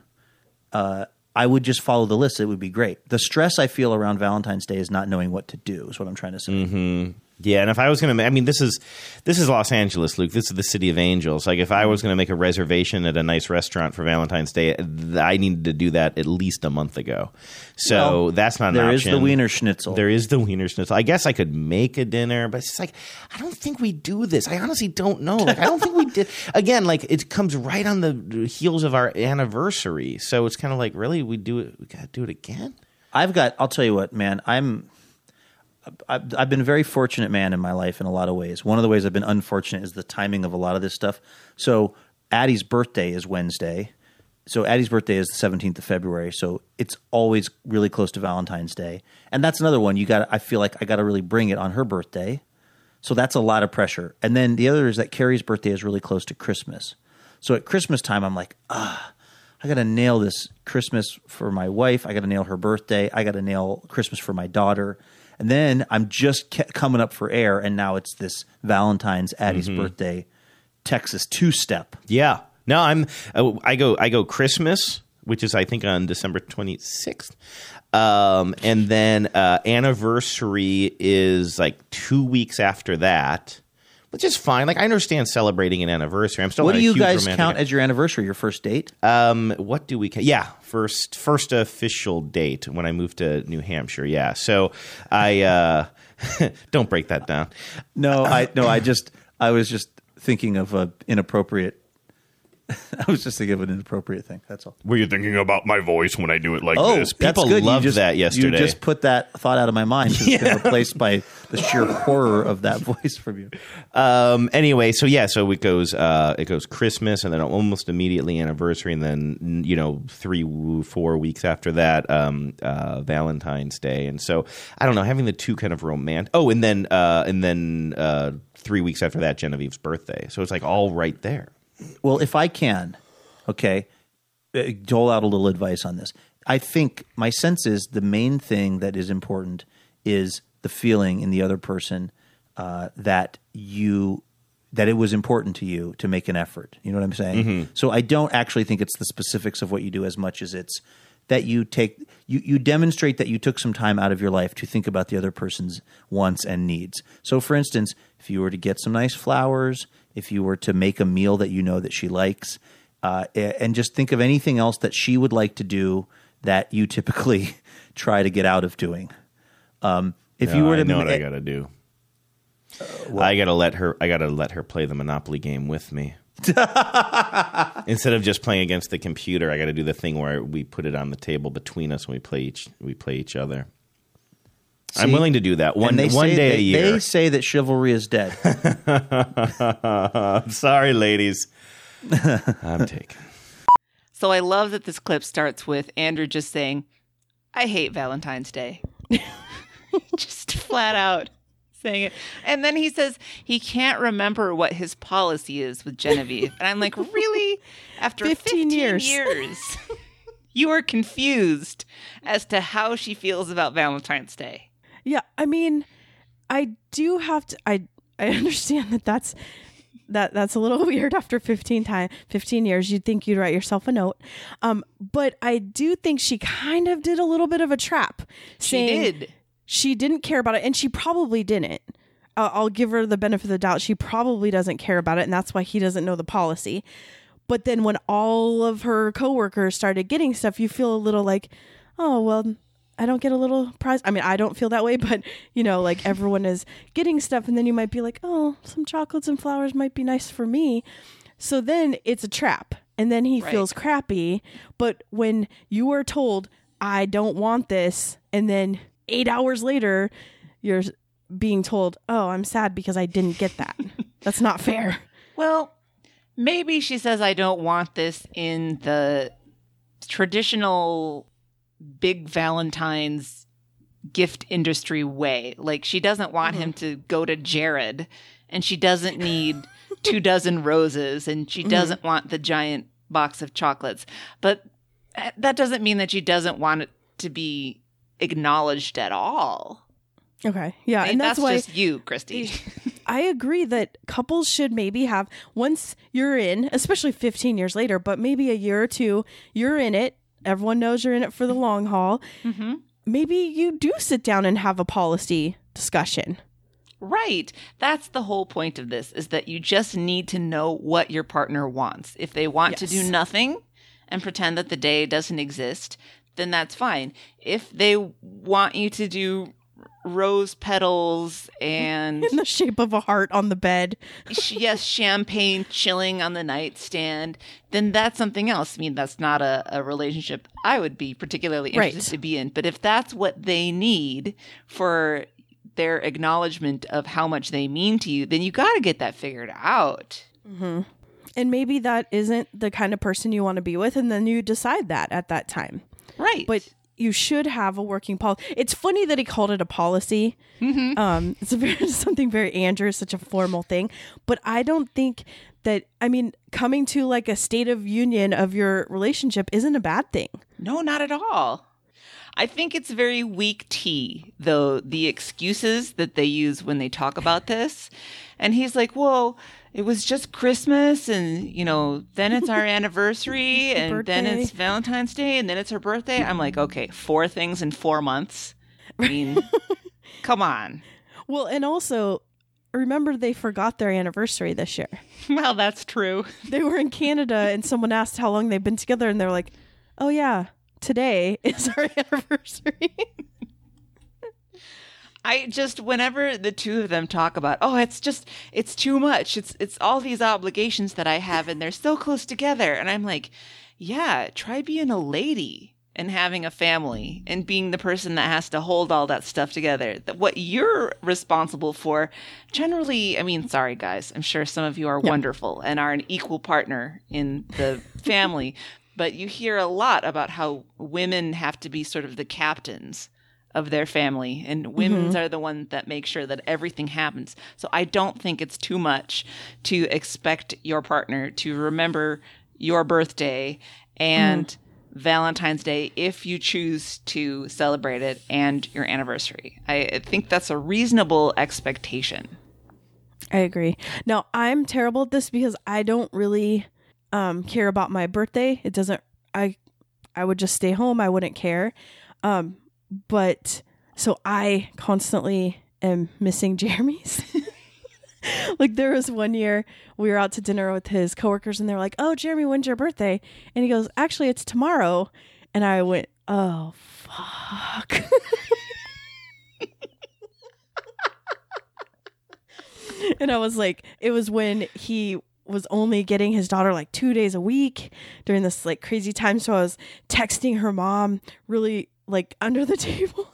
uh I would just follow the list. It would be great. The stress I feel around Valentine's Day is not knowing what to do. Is what I'm trying to say. Mm-hmm. Yeah, and if I was going to, I mean, this is this is Los Angeles, Luke. This is the city of angels. Like, if I was going to make a reservation at a nice restaurant for Valentine's Day, I needed to do that at least a month ago. So Well, that's not an there is option. the Wiener Schnitzel. There is the Wiener Schnitzel. I guess I could make a dinner, but it's like I don't think we do this. I honestly don't know. Like, I don't think we did. Again, like it comes right on the heels of our anniversary, so it's kind of like, really, we do it. We got to do it again. I've got. I'll tell you what, man. I'm. I've, I've been a very fortunate man in my life in a lot of ways. One of the ways I've been unfortunate is the timing of a lot of this stuff. So Addie's birthday is Wednesday. So Addie's birthday is the 17th of February. So it's always really close to Valentine's Day. And that's another one you got I feel like I got to really bring it on her birthday. So that's a lot of pressure. And then the other is that Carrie's birthday is really close to Christmas. So at Christmas time I'm like, ah, I got to nail this Christmas for my wife. I got to nail her birthday. I got to nail Christmas for my daughter. And then I'm just coming up for air, and now it's this Valentine's Addie's Mhm. birthday Texas two step. Yeah. No, I'm. uh, I go. I go Christmas which is I think on December 26th. Um, and then uh, anniversary is like two weeks after that, which is fine. Like I understand celebrating an anniversary. I'm still what do a you guys count as your anniversary? Your first date? Um, what do we? Ca- yeah, first first official date when I moved to New Hampshire. Yeah, so I uh, don't break that down. No, I no, I just I was just thinking of a inappropriate. I was just thinking of an inappropriate thing. That's all. Were you thinking about my voice when I do it like oh, this? that's People good. loved you just, that yesterday. You just put that thought out of my mind. It's been replaced by the sheer horror of that voice from you. Um, anyway, so yeah, so it goes uh, it goes Christmas, and then almost immediately anniversary, and then you know three four weeks after that, um, uh, Valentine's Day, and so I don't know, having the two kind of romantic. Oh, and then uh, and then uh, three weeks after that, Genevieve's birthday. So it's like all right there. Well, if I can, okay, uh, dole out a little advice on this. I think my sense is the main thing that is important is the feeling in the other person uh, that you that it was important to you to make an effort. You know what I'm saying? Mhm. So I don't actually think it's the specifics of what you do as much as it's that you take you you demonstrate that you took some time out of your life to think about the other person's wants and needs. So for instance, if you were to get some nice flowers, if you were to make a meal that you know that she likes, uh, and just think of anything else that she would like to do that you typically try to get out of doing. Um, if you were to I know what ma- I got to do. I got to let her. I got to let her play the Monopoly game with me. Instead of just playing against the computer, I got to do the thing where we put it on the table between us and we play each we play each other. I'm willing to do that one one day they, a year. They say that chivalry is dead. I'm sorry, ladies. I'm taken. So I love that this clip starts with Andrew just saying, I hate Valentine's Day. just flat out saying it. And then he says he can't remember what his policy is with Genevieve. And I'm like, really? After 15, 15 years. years, you are confused as to how she feels about Valentine's Day. Yeah, I mean, I do have to. I I understand that that's that that's a little weird after 15 time 15 years you'd think you'd write yourself a note um but i do think she kind of did a little bit of a trap She did. she didn't care about it and she probably didn't uh, i'll give her the benefit of the doubt she probably doesn't care about it and that's why he doesn't know the policy but then when all of her coworkers started getting stuff you feel a little like oh well I don't get a little prize. I mean, I don't feel that way, but you know, like everyone is getting stuff, and then you might be like, oh, some chocolates and flowers might be nice for me. So then it's a trap, and then he Right. feels crappy. But when you are told, I don't want this, and then eight hours later, you're being told, oh, I'm sad because I didn't get that. That's not fair. Well, maybe she says I don't want this in the traditional big Valentine's gift industry way. Like she doesn't want him to go to Jared and she doesn't need two dozen roses and she Mhm. doesn't want the giant box of chocolates. But that- that doesn't mean that she doesn't want it to be acknowledged at all. Okay. Yeah. I mean, and that's, that's why just you, Christy. I agree that couples should maybe have once you're in, especially 15 years later, but maybe a year or two, you're in it. Everyone knows you're in it for the long haul. Mm-hmm. Maybe you do sit down and have a policy discussion. Right. That's the whole point of this is that you just need to know what your partner wants. If they want to do nothing and pretend that the day doesn't exist, then that's fine. If they want you to do rose petals and In the shape of a heart on the bed. yes, champagne chilling on the nightstand, then that's something else. I mean, that's not a, a relationship I would be particularly Right. interested to be in. But if that's what they need for their acknowledgement of how much they mean to you, then you got to get that figured out. hmm And maybe that isn't the kind of person you want to be with. And then you decide that at that time. Right. But you should have a working policy. It's funny that he called it a policy. Um, it's a very, something very Andrew, such a formal thing. But I don't think that, I mean, coming to like a state of union of your relationship isn't a bad thing. No, not at all. I think it's very weak tea, though, the excuses that they use when they talk about this. And he's like, well, it was just Christmas, and, you know, then it's our anniversary, and then it's Valentine's Day, and then it's her birthday. I'm like, okay, four things in four months. I mean, come on. Well, and also remember they forgot their anniversary this year. Well, that's true. They were in Canada and someone asked how long they've been together and they're like, "Oh yeah, today is our anniversary." I just whenever the two of them talk about, oh, it's just it's too much. It's it's all these obligations that I have and they're so close together. And I'm like, yeah, try being a lady and having a family and being the person that has to hold all that stuff together. That what you're responsible for generally, I mean, sorry guys, I'm sure some of you are wonderful and are an equal partner in the family, but you hear a lot about how women have to be sort of the captains of their family and women's Mhm. are the ones that make sure that everything happens so i don't think it's too much to expect your partner to remember your birthday and valentine's day if you choose to celebrate it and your anniversary i I think that's a reasonable expectation I agree. Now, I'm terrible at this because I don't really um care about my birthday. It doesn't I I would just stay home. I wouldn't care. Um but so I constantly am missing Jeremy's. like there was one year we were out to dinner with his coworkers and they're like, "Oh, Jeremy, when's your birthday?" And he goes, "Actually, it's tomorrow." And I went, "Oh, fuck." and I was like, it was when he was only getting his daughter like two days a week during this like crazy time. So I was texting her mom really like under the table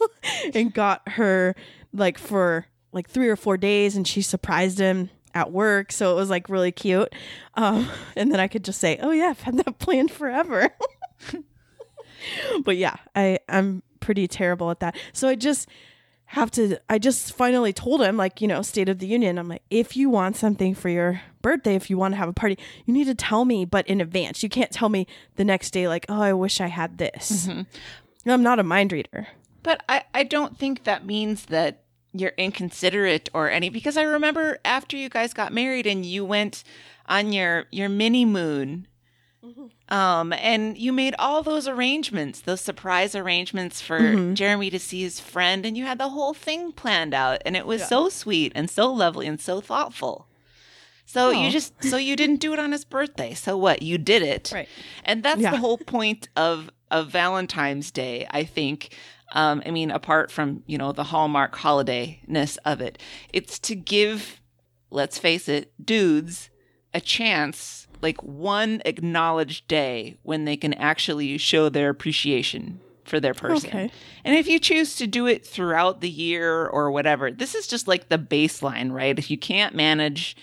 and got her like for like three or four days and she surprised him at work. So it was like really cute. Um, and then I could just say, oh yeah, I've had that planned forever. but yeah, I, I'm pretty terrible at that. So I just have to I just finally told him like, you know, State of the Union. I'm like, if you want something for your birthday, if you want to have a party, you need to tell me but in advance. You can't tell me the next day like, "Oh, I wish I had this." I'm not a mind reader. But I, I don't think that means that you're inconsiderate or any because I remember after you guys got married and you went on your your mini moon um and you made all those arrangements those surprise arrangements for Mhm. Jeremy to see his friend and you had the whole thing planned out and it was Yeah. so sweet and so lovely and so thoughtful so you just so you didn't do it on his birthday so what you did it Right. and that's Yeah. the whole point of of Valentine's Day, I think. Um, I mean, apart from you know the hallmark holidayness of it, it's to give, let's face it, dudes a chance, like one acknowledged day when they can actually show their appreciation for their person. Okay. And if you choose to do it throughout the year or whatever, this is just like the baseline, right? If you can't manage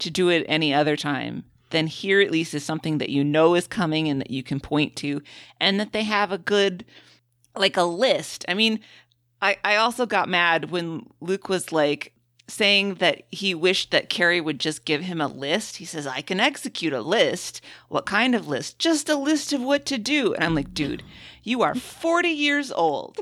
to do it any other time, then here at least is something that you know is coming and that you can point to, and that they have a good, like a list. I mean, I, I also got mad when Luke was like saying that he wished that Carrie would just give him a list. He says, I can execute a list. What kind of list? Just a list of what to do. And I'm like, dude, you are 40 years old.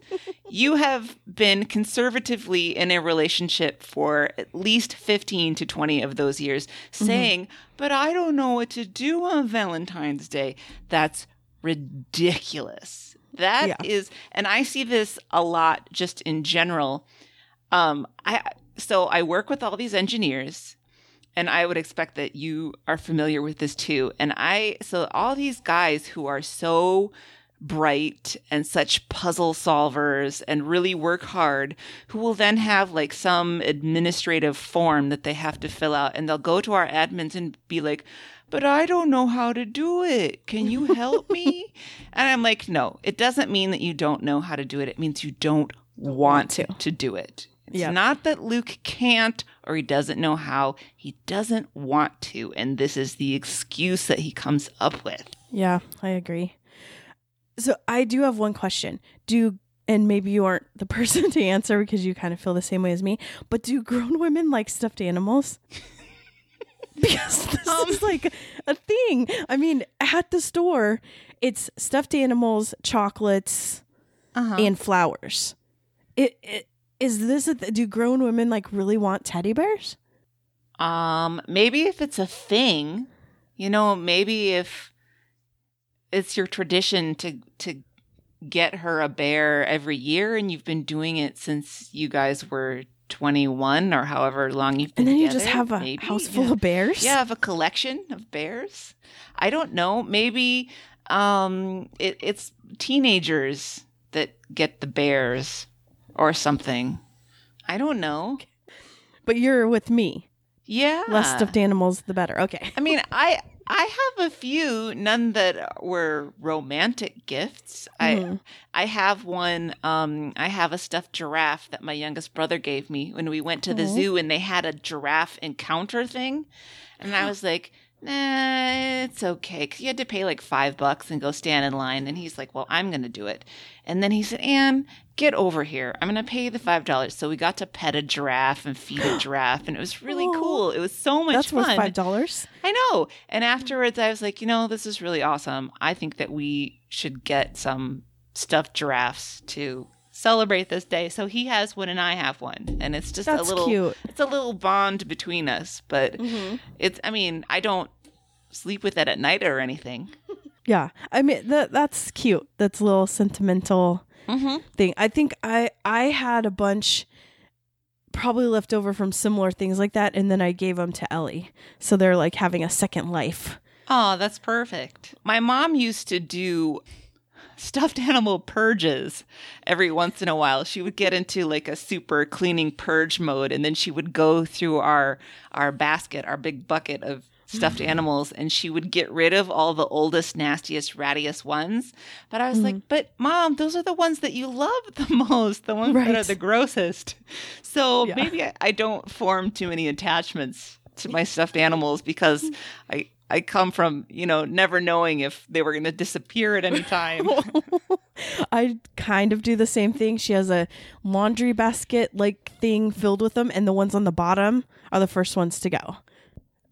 You have been conservatively in a relationship for at least 15 to 20 of those years, saying, but I don't know what to do on Valentine's Day. That's ridiculous. That is, Yeah. and I see this a lot just in general. Um, I so I work with all these engineers, and I would expect that you are familiar with this too. And I so all these guys who are so bright and such puzzle solvers and really work hard who will then have like some administrative form that they have to fill out and they'll go to our admins and be like but I don't know how to do it. Can you help me? and I'm like, no, it doesn't mean that you don't know how to do it. It means you don't want to. to do it. It's Yeah. not that Luke can't or he doesn't know how. He doesn't want to. And this is the excuse that he comes up with. Yeah, I agree. So I do have one question. Do and maybe you aren't the person to answer because you kind of feel the same way as me, but do grown women like stuffed animals? because this is like a thing. I mean, at the store, it's stuffed animals, chocolates, Uh-huh. and flowers. It, it is this a th- do grown women like really want teddy bears? Um, maybe if it's a thing, you know, maybe if it's your tradition to to get her a bear every year and you've been doing it since you guys were 21 or however long you've been And then you just have a maybe, house full yeah. of bears? Yeah, have a collection of bears. I don't know. Maybe um it, it's teenagers that get the bears or something. I don't know. But you're with me. Yeah. Less stuffed animals, the better. Okay. I mean, I I have a few, none that were romantic gifts. Mhm. I I have one. Um, I have a stuffed giraffe that my youngest brother gave me when we went to the Aw. zoo, and they had a giraffe encounter thing, and I was like. Nah, it's okay. Because you had to pay like five bucks and go stand in line. And he's like, Well, I'm going to do it. And then he said, Anne, get over here. I'm going to pay you the $5. So we got to pet a giraffe and feed a giraffe. And it was really cool. It was so much That's fun. worth five dollars. I know. And afterwards, I was like, you know, this is really awesome. I think that we should get some stuffed giraffes to celebrate this day. So he has one and I have one, and it's just a little, cute. it's a little bond between us. But mm-hmm. it's, I mean, I don't sleep with it at night or anything. Yeah, I mean that that's cute. That's a little sentimental mm-hmm. thing. I think I I had a bunch probably left over from similar things like that, and then I gave them to Ellie, so they're like having a second life. Oh, that's perfect. My mom used to do stuffed animal purges every once in a while. She would get into like a super cleaning purge mode and then she would go through our our basket, our big bucket of stuffed hmm. animals and she would get rid of all the oldest, nastiest, rattiest ones. But I was like, hmm. "But mom, those are the ones that you love the most, the ones that are the grossest." So Yeah. maybe I, I don't form too many attachments to my stuffed animals because I I come from, you know, never knowing if they were going to disappear at any time. I kind of do the same thing. She has a laundry basket like thing filled with them, and the ones on the bottom are the first ones to go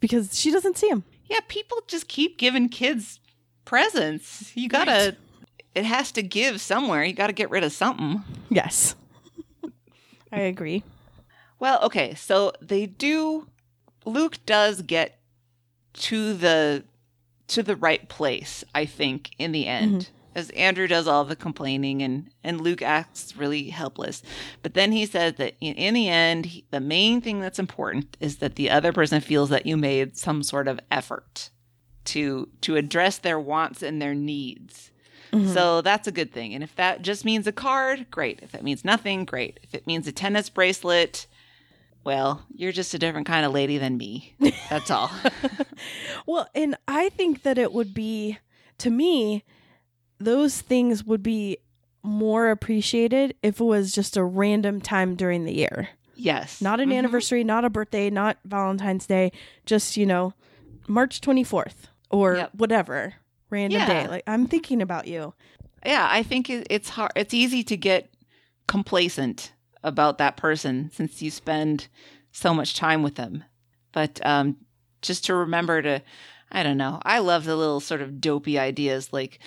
because she doesn't see them. yeah, people just keep giving kids presents. You got to it has to give somewhere. You got to get rid of something. Yes, I agree. Well, okay, so they do Luke does get to the to the right place, I think, in the end. Mm-hmm. As Andrew does all the complaining and and Luke acts really helpless. But then he says that in, in the end, he- the main thing that's important is that the other person feels that you made some sort of effort to to address their wants and their needs. Mm-hmm. So that's a good thing. And if that just means a card, great. If that means nothing, great. If it means a tennis bracelet, well, you're just a different kind of lady than me. That's all. Well, and I think that it would be to me those things would be more appreciated if it was just a random time during the year. yes. Not an mm-hmm. anniversary, not a birthday, not Valentine's Day, just, you know, March 24th or Yep. whatever random Yeah. day. Like I'm thinking about you. Yeah, I think it's hard. It's easy to get complacent about that person since you spend so much time with them. But um, just to remember to, I don't know. I love the little sort of dopey ideas like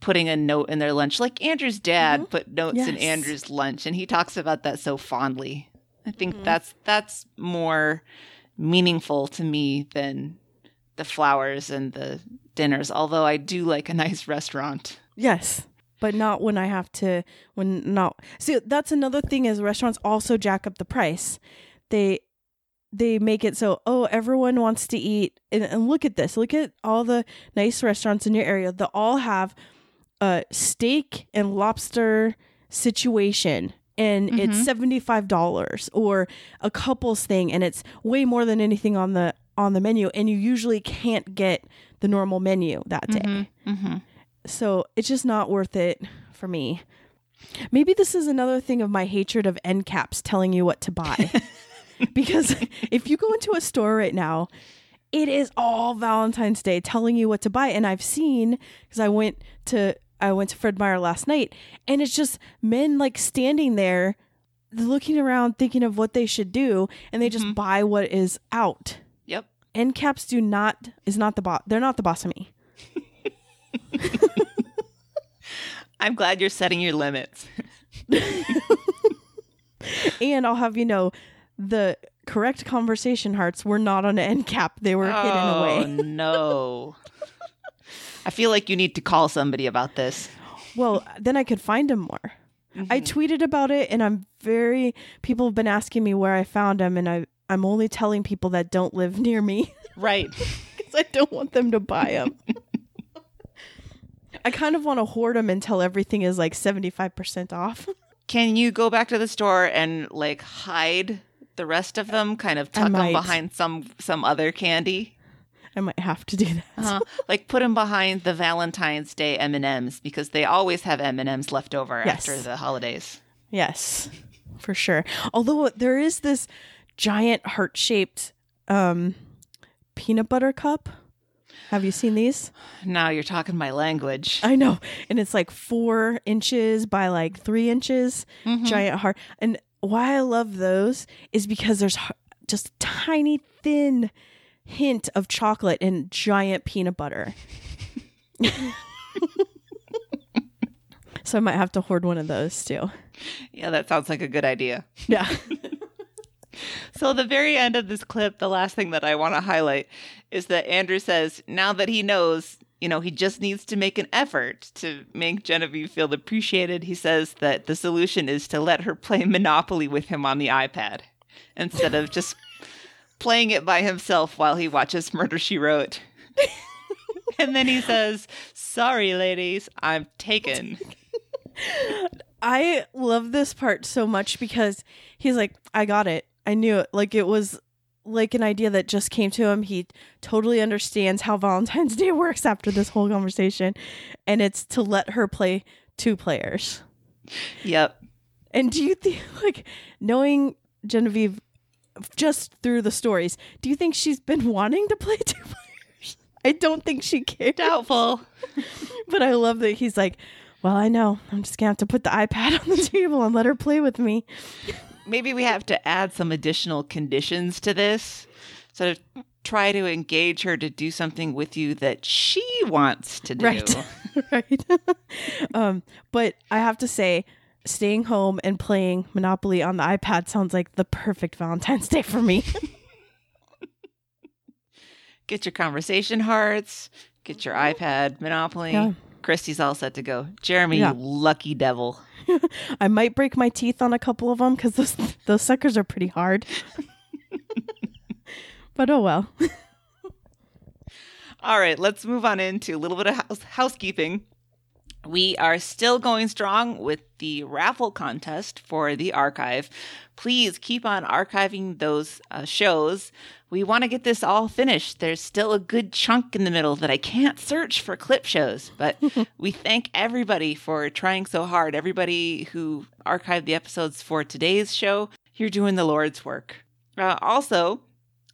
putting a note in their lunch. Like Andrew's dad put notes in Andrew's lunch, and he talks about that so fondly. I think that's that's more meaningful to me than the flowers and the dinners. Although I do like a nice restaurant. Yes. But not when I have to when not see that's another thing is restaurants also jack up the price. They they make it so oh everyone wants to eat and, and look at this look at all the nice restaurants in your area. They all have a steak and lobster situation and it's mm-hmm. $75 or a couples thing and it's way more than anything on the on the menu and you usually can't get the normal menu that day mm-hmm. Mm-hmm. So it's just not worth it for me. Maybe this is another thing of my hatred of end caps telling you what to buy. because if you go into a store right now, it is all Valentine's Day telling you what to buy. And I've seen because I went to I went to Fred Meyer last night, and it's just men like standing there looking around thinking of what they should do, and they just mm-hmm. buy what is out. Yep. End caps do not is not the boss. They're not the boss of me. I'm glad you're setting your limits. and I'll have you know, the correct conversation hearts were not on an end cap; they were hidden oh, away. Oh no. I feel like you need to call somebody about this. Well, then I could find them more. I mm-hmm. tweeted about it, and I'm very. People have been asking me where I found them, and I I'm only telling people that don't live near me Right. because I don't want them to buy them. I kind of want to hoard them until everything is like 75% off. Can you go back to the store and like hide the rest of them, kind of tuck them behind some some other candy? I might have to do that. Uh-huh. like put them behind the Valentine's Day M and M's because they always have M and M's left over Yes. after the holidays. Yes, for sure. Although there is this giant heart shaped um, peanut butter cup. Have you seen these? Now you're talking my language. I know. And it's like four inches by like three inches, mm-hmm. giant heart. And why I love those is because there's just a tiny, thin hint of chocolate and giant peanut butter. so I might have to hoard one of those too. Yeah, that sounds like a good idea. Yeah. So, the very end of this clip, the last thing that I want to highlight is that Andrew says now that he knows, you know, he just needs to make an effort to make Genevieve feel appreciated. He says that the solution is to let her play Monopoly with him on the iPad instead of just playing it by himself while he watches Murder She Wrote. and then he says, Sorry, ladies, I'm taken. I love this part so much because he's like, I got it. I knew it. Like it was like an idea that just came to him. He totally understands how Valentine's Day works after this whole conversation. And it's to let her play two players. Yep. And do you think, like, knowing Genevieve just through the stories, do you think she's been wanting to play two players? I don't think she cares. Doubtful. but I love that he's like, well, I know. I'm just going to have to put the iPad on the table and let her play with me. Maybe we have to add some additional conditions to this. Sort of try to engage her to do something with you that she wants to do. Right. right. um, but I have to say, staying home and playing Monopoly on the iPad sounds like the perfect Valentine's Day for me. Get your conversation hearts, get your iPad, Monopoly. Yeah. Christy's all set to go. Jeremy, Yeah. you lucky devil. I might break my teeth on a couple of them because those those suckers are pretty hard. but oh well. All right, let's move on into a little bit of house- housekeeping. We are still going strong with the raffle contest for the archive. Please keep on archiving those uh, shows. We want to get this all finished. There's still a good chunk in the middle that I can't search for clip shows, but we thank everybody for trying so hard. Everybody who archived the episodes for today's show, you're doing the Lord's work. Uh, also,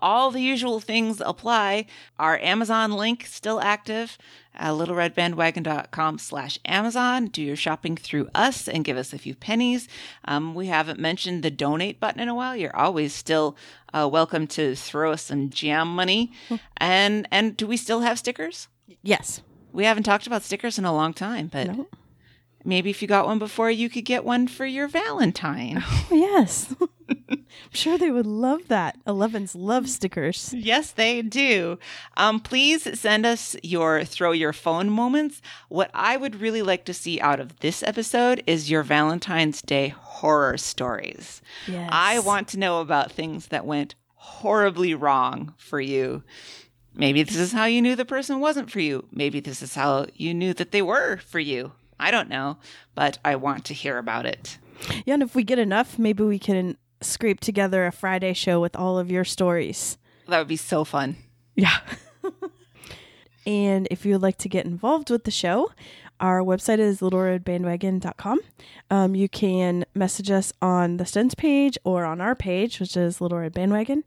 all the usual things apply. Our Amazon link still active. Uh, littleredbandwagon.com slash Amazon. Do your shopping through us and give us a few pennies. Um, we haven't mentioned the donate button in a while. You're always still uh, welcome to throw us some jam money. and and do we still have stickers? Yes. We haven't talked about stickers in a long time, but maybe if you got one before, you could get one for your Valentine. Oh, yes. I'm sure they would love that. Elevens love stickers. Yes, they do. Um, please send us your throw your phone moments. What I would really like to see out of this episode is your Valentine's Day horror stories. Yes. I want to know about things that went horribly wrong for you. Maybe this is how you knew the person wasn't for you. Maybe this is how you knew that they were for you. I don't know, but I want to hear about it. Yeah, and if we get enough, maybe we can scrape together a Friday show with all of your stories. That would be so fun. Yeah. and if you would like to get involved with the show, our website is littleredbandwagon.com. Um, you can message us on the Stunts page or on our page, which is Little Red Bandwagon.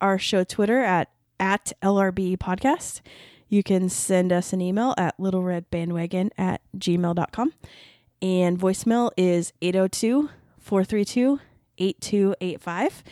Our show Twitter at, at LRB Podcast. You can send us an email at littleredbandwagon at gmail.com. And voicemail is 802 432 8285.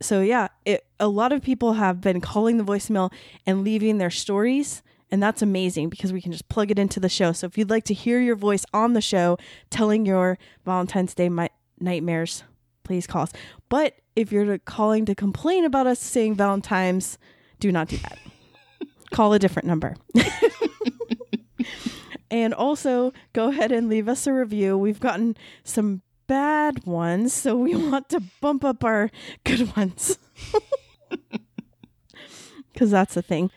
So, yeah, it, a lot of people have been calling the voicemail and leaving their stories And that's amazing because we can just plug it into the show. So if you'd like to hear your voice on the show telling your Valentine's Day mi- nightmares, please call us. But if you're calling to complain about us saying Valentine's, do not do that. call a different number. and also go ahead and leave us a review. We've gotten some bad ones, so we want to bump up our good ones. Because that's the thing.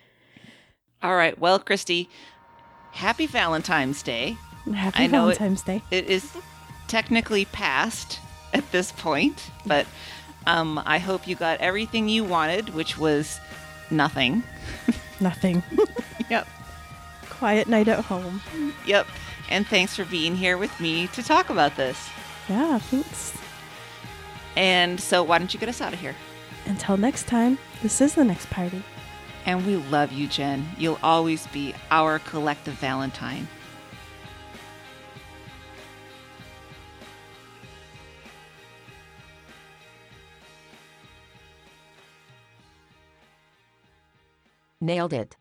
All right. Well, Christy, happy Valentine's Day. Happy I know it- Valentine's Day. It is technically past at this point, but um, I hope you got everything you wanted, which was nothing. Nothing. Yep. Quiet night at home. Yep. And thanks for being here with me to talk about this. Yeah, thanks. And so, why don't you get us out of here? Until next time, this is the next party. And we love you, Jen. You'll always be our collective Valentine. Nailed it.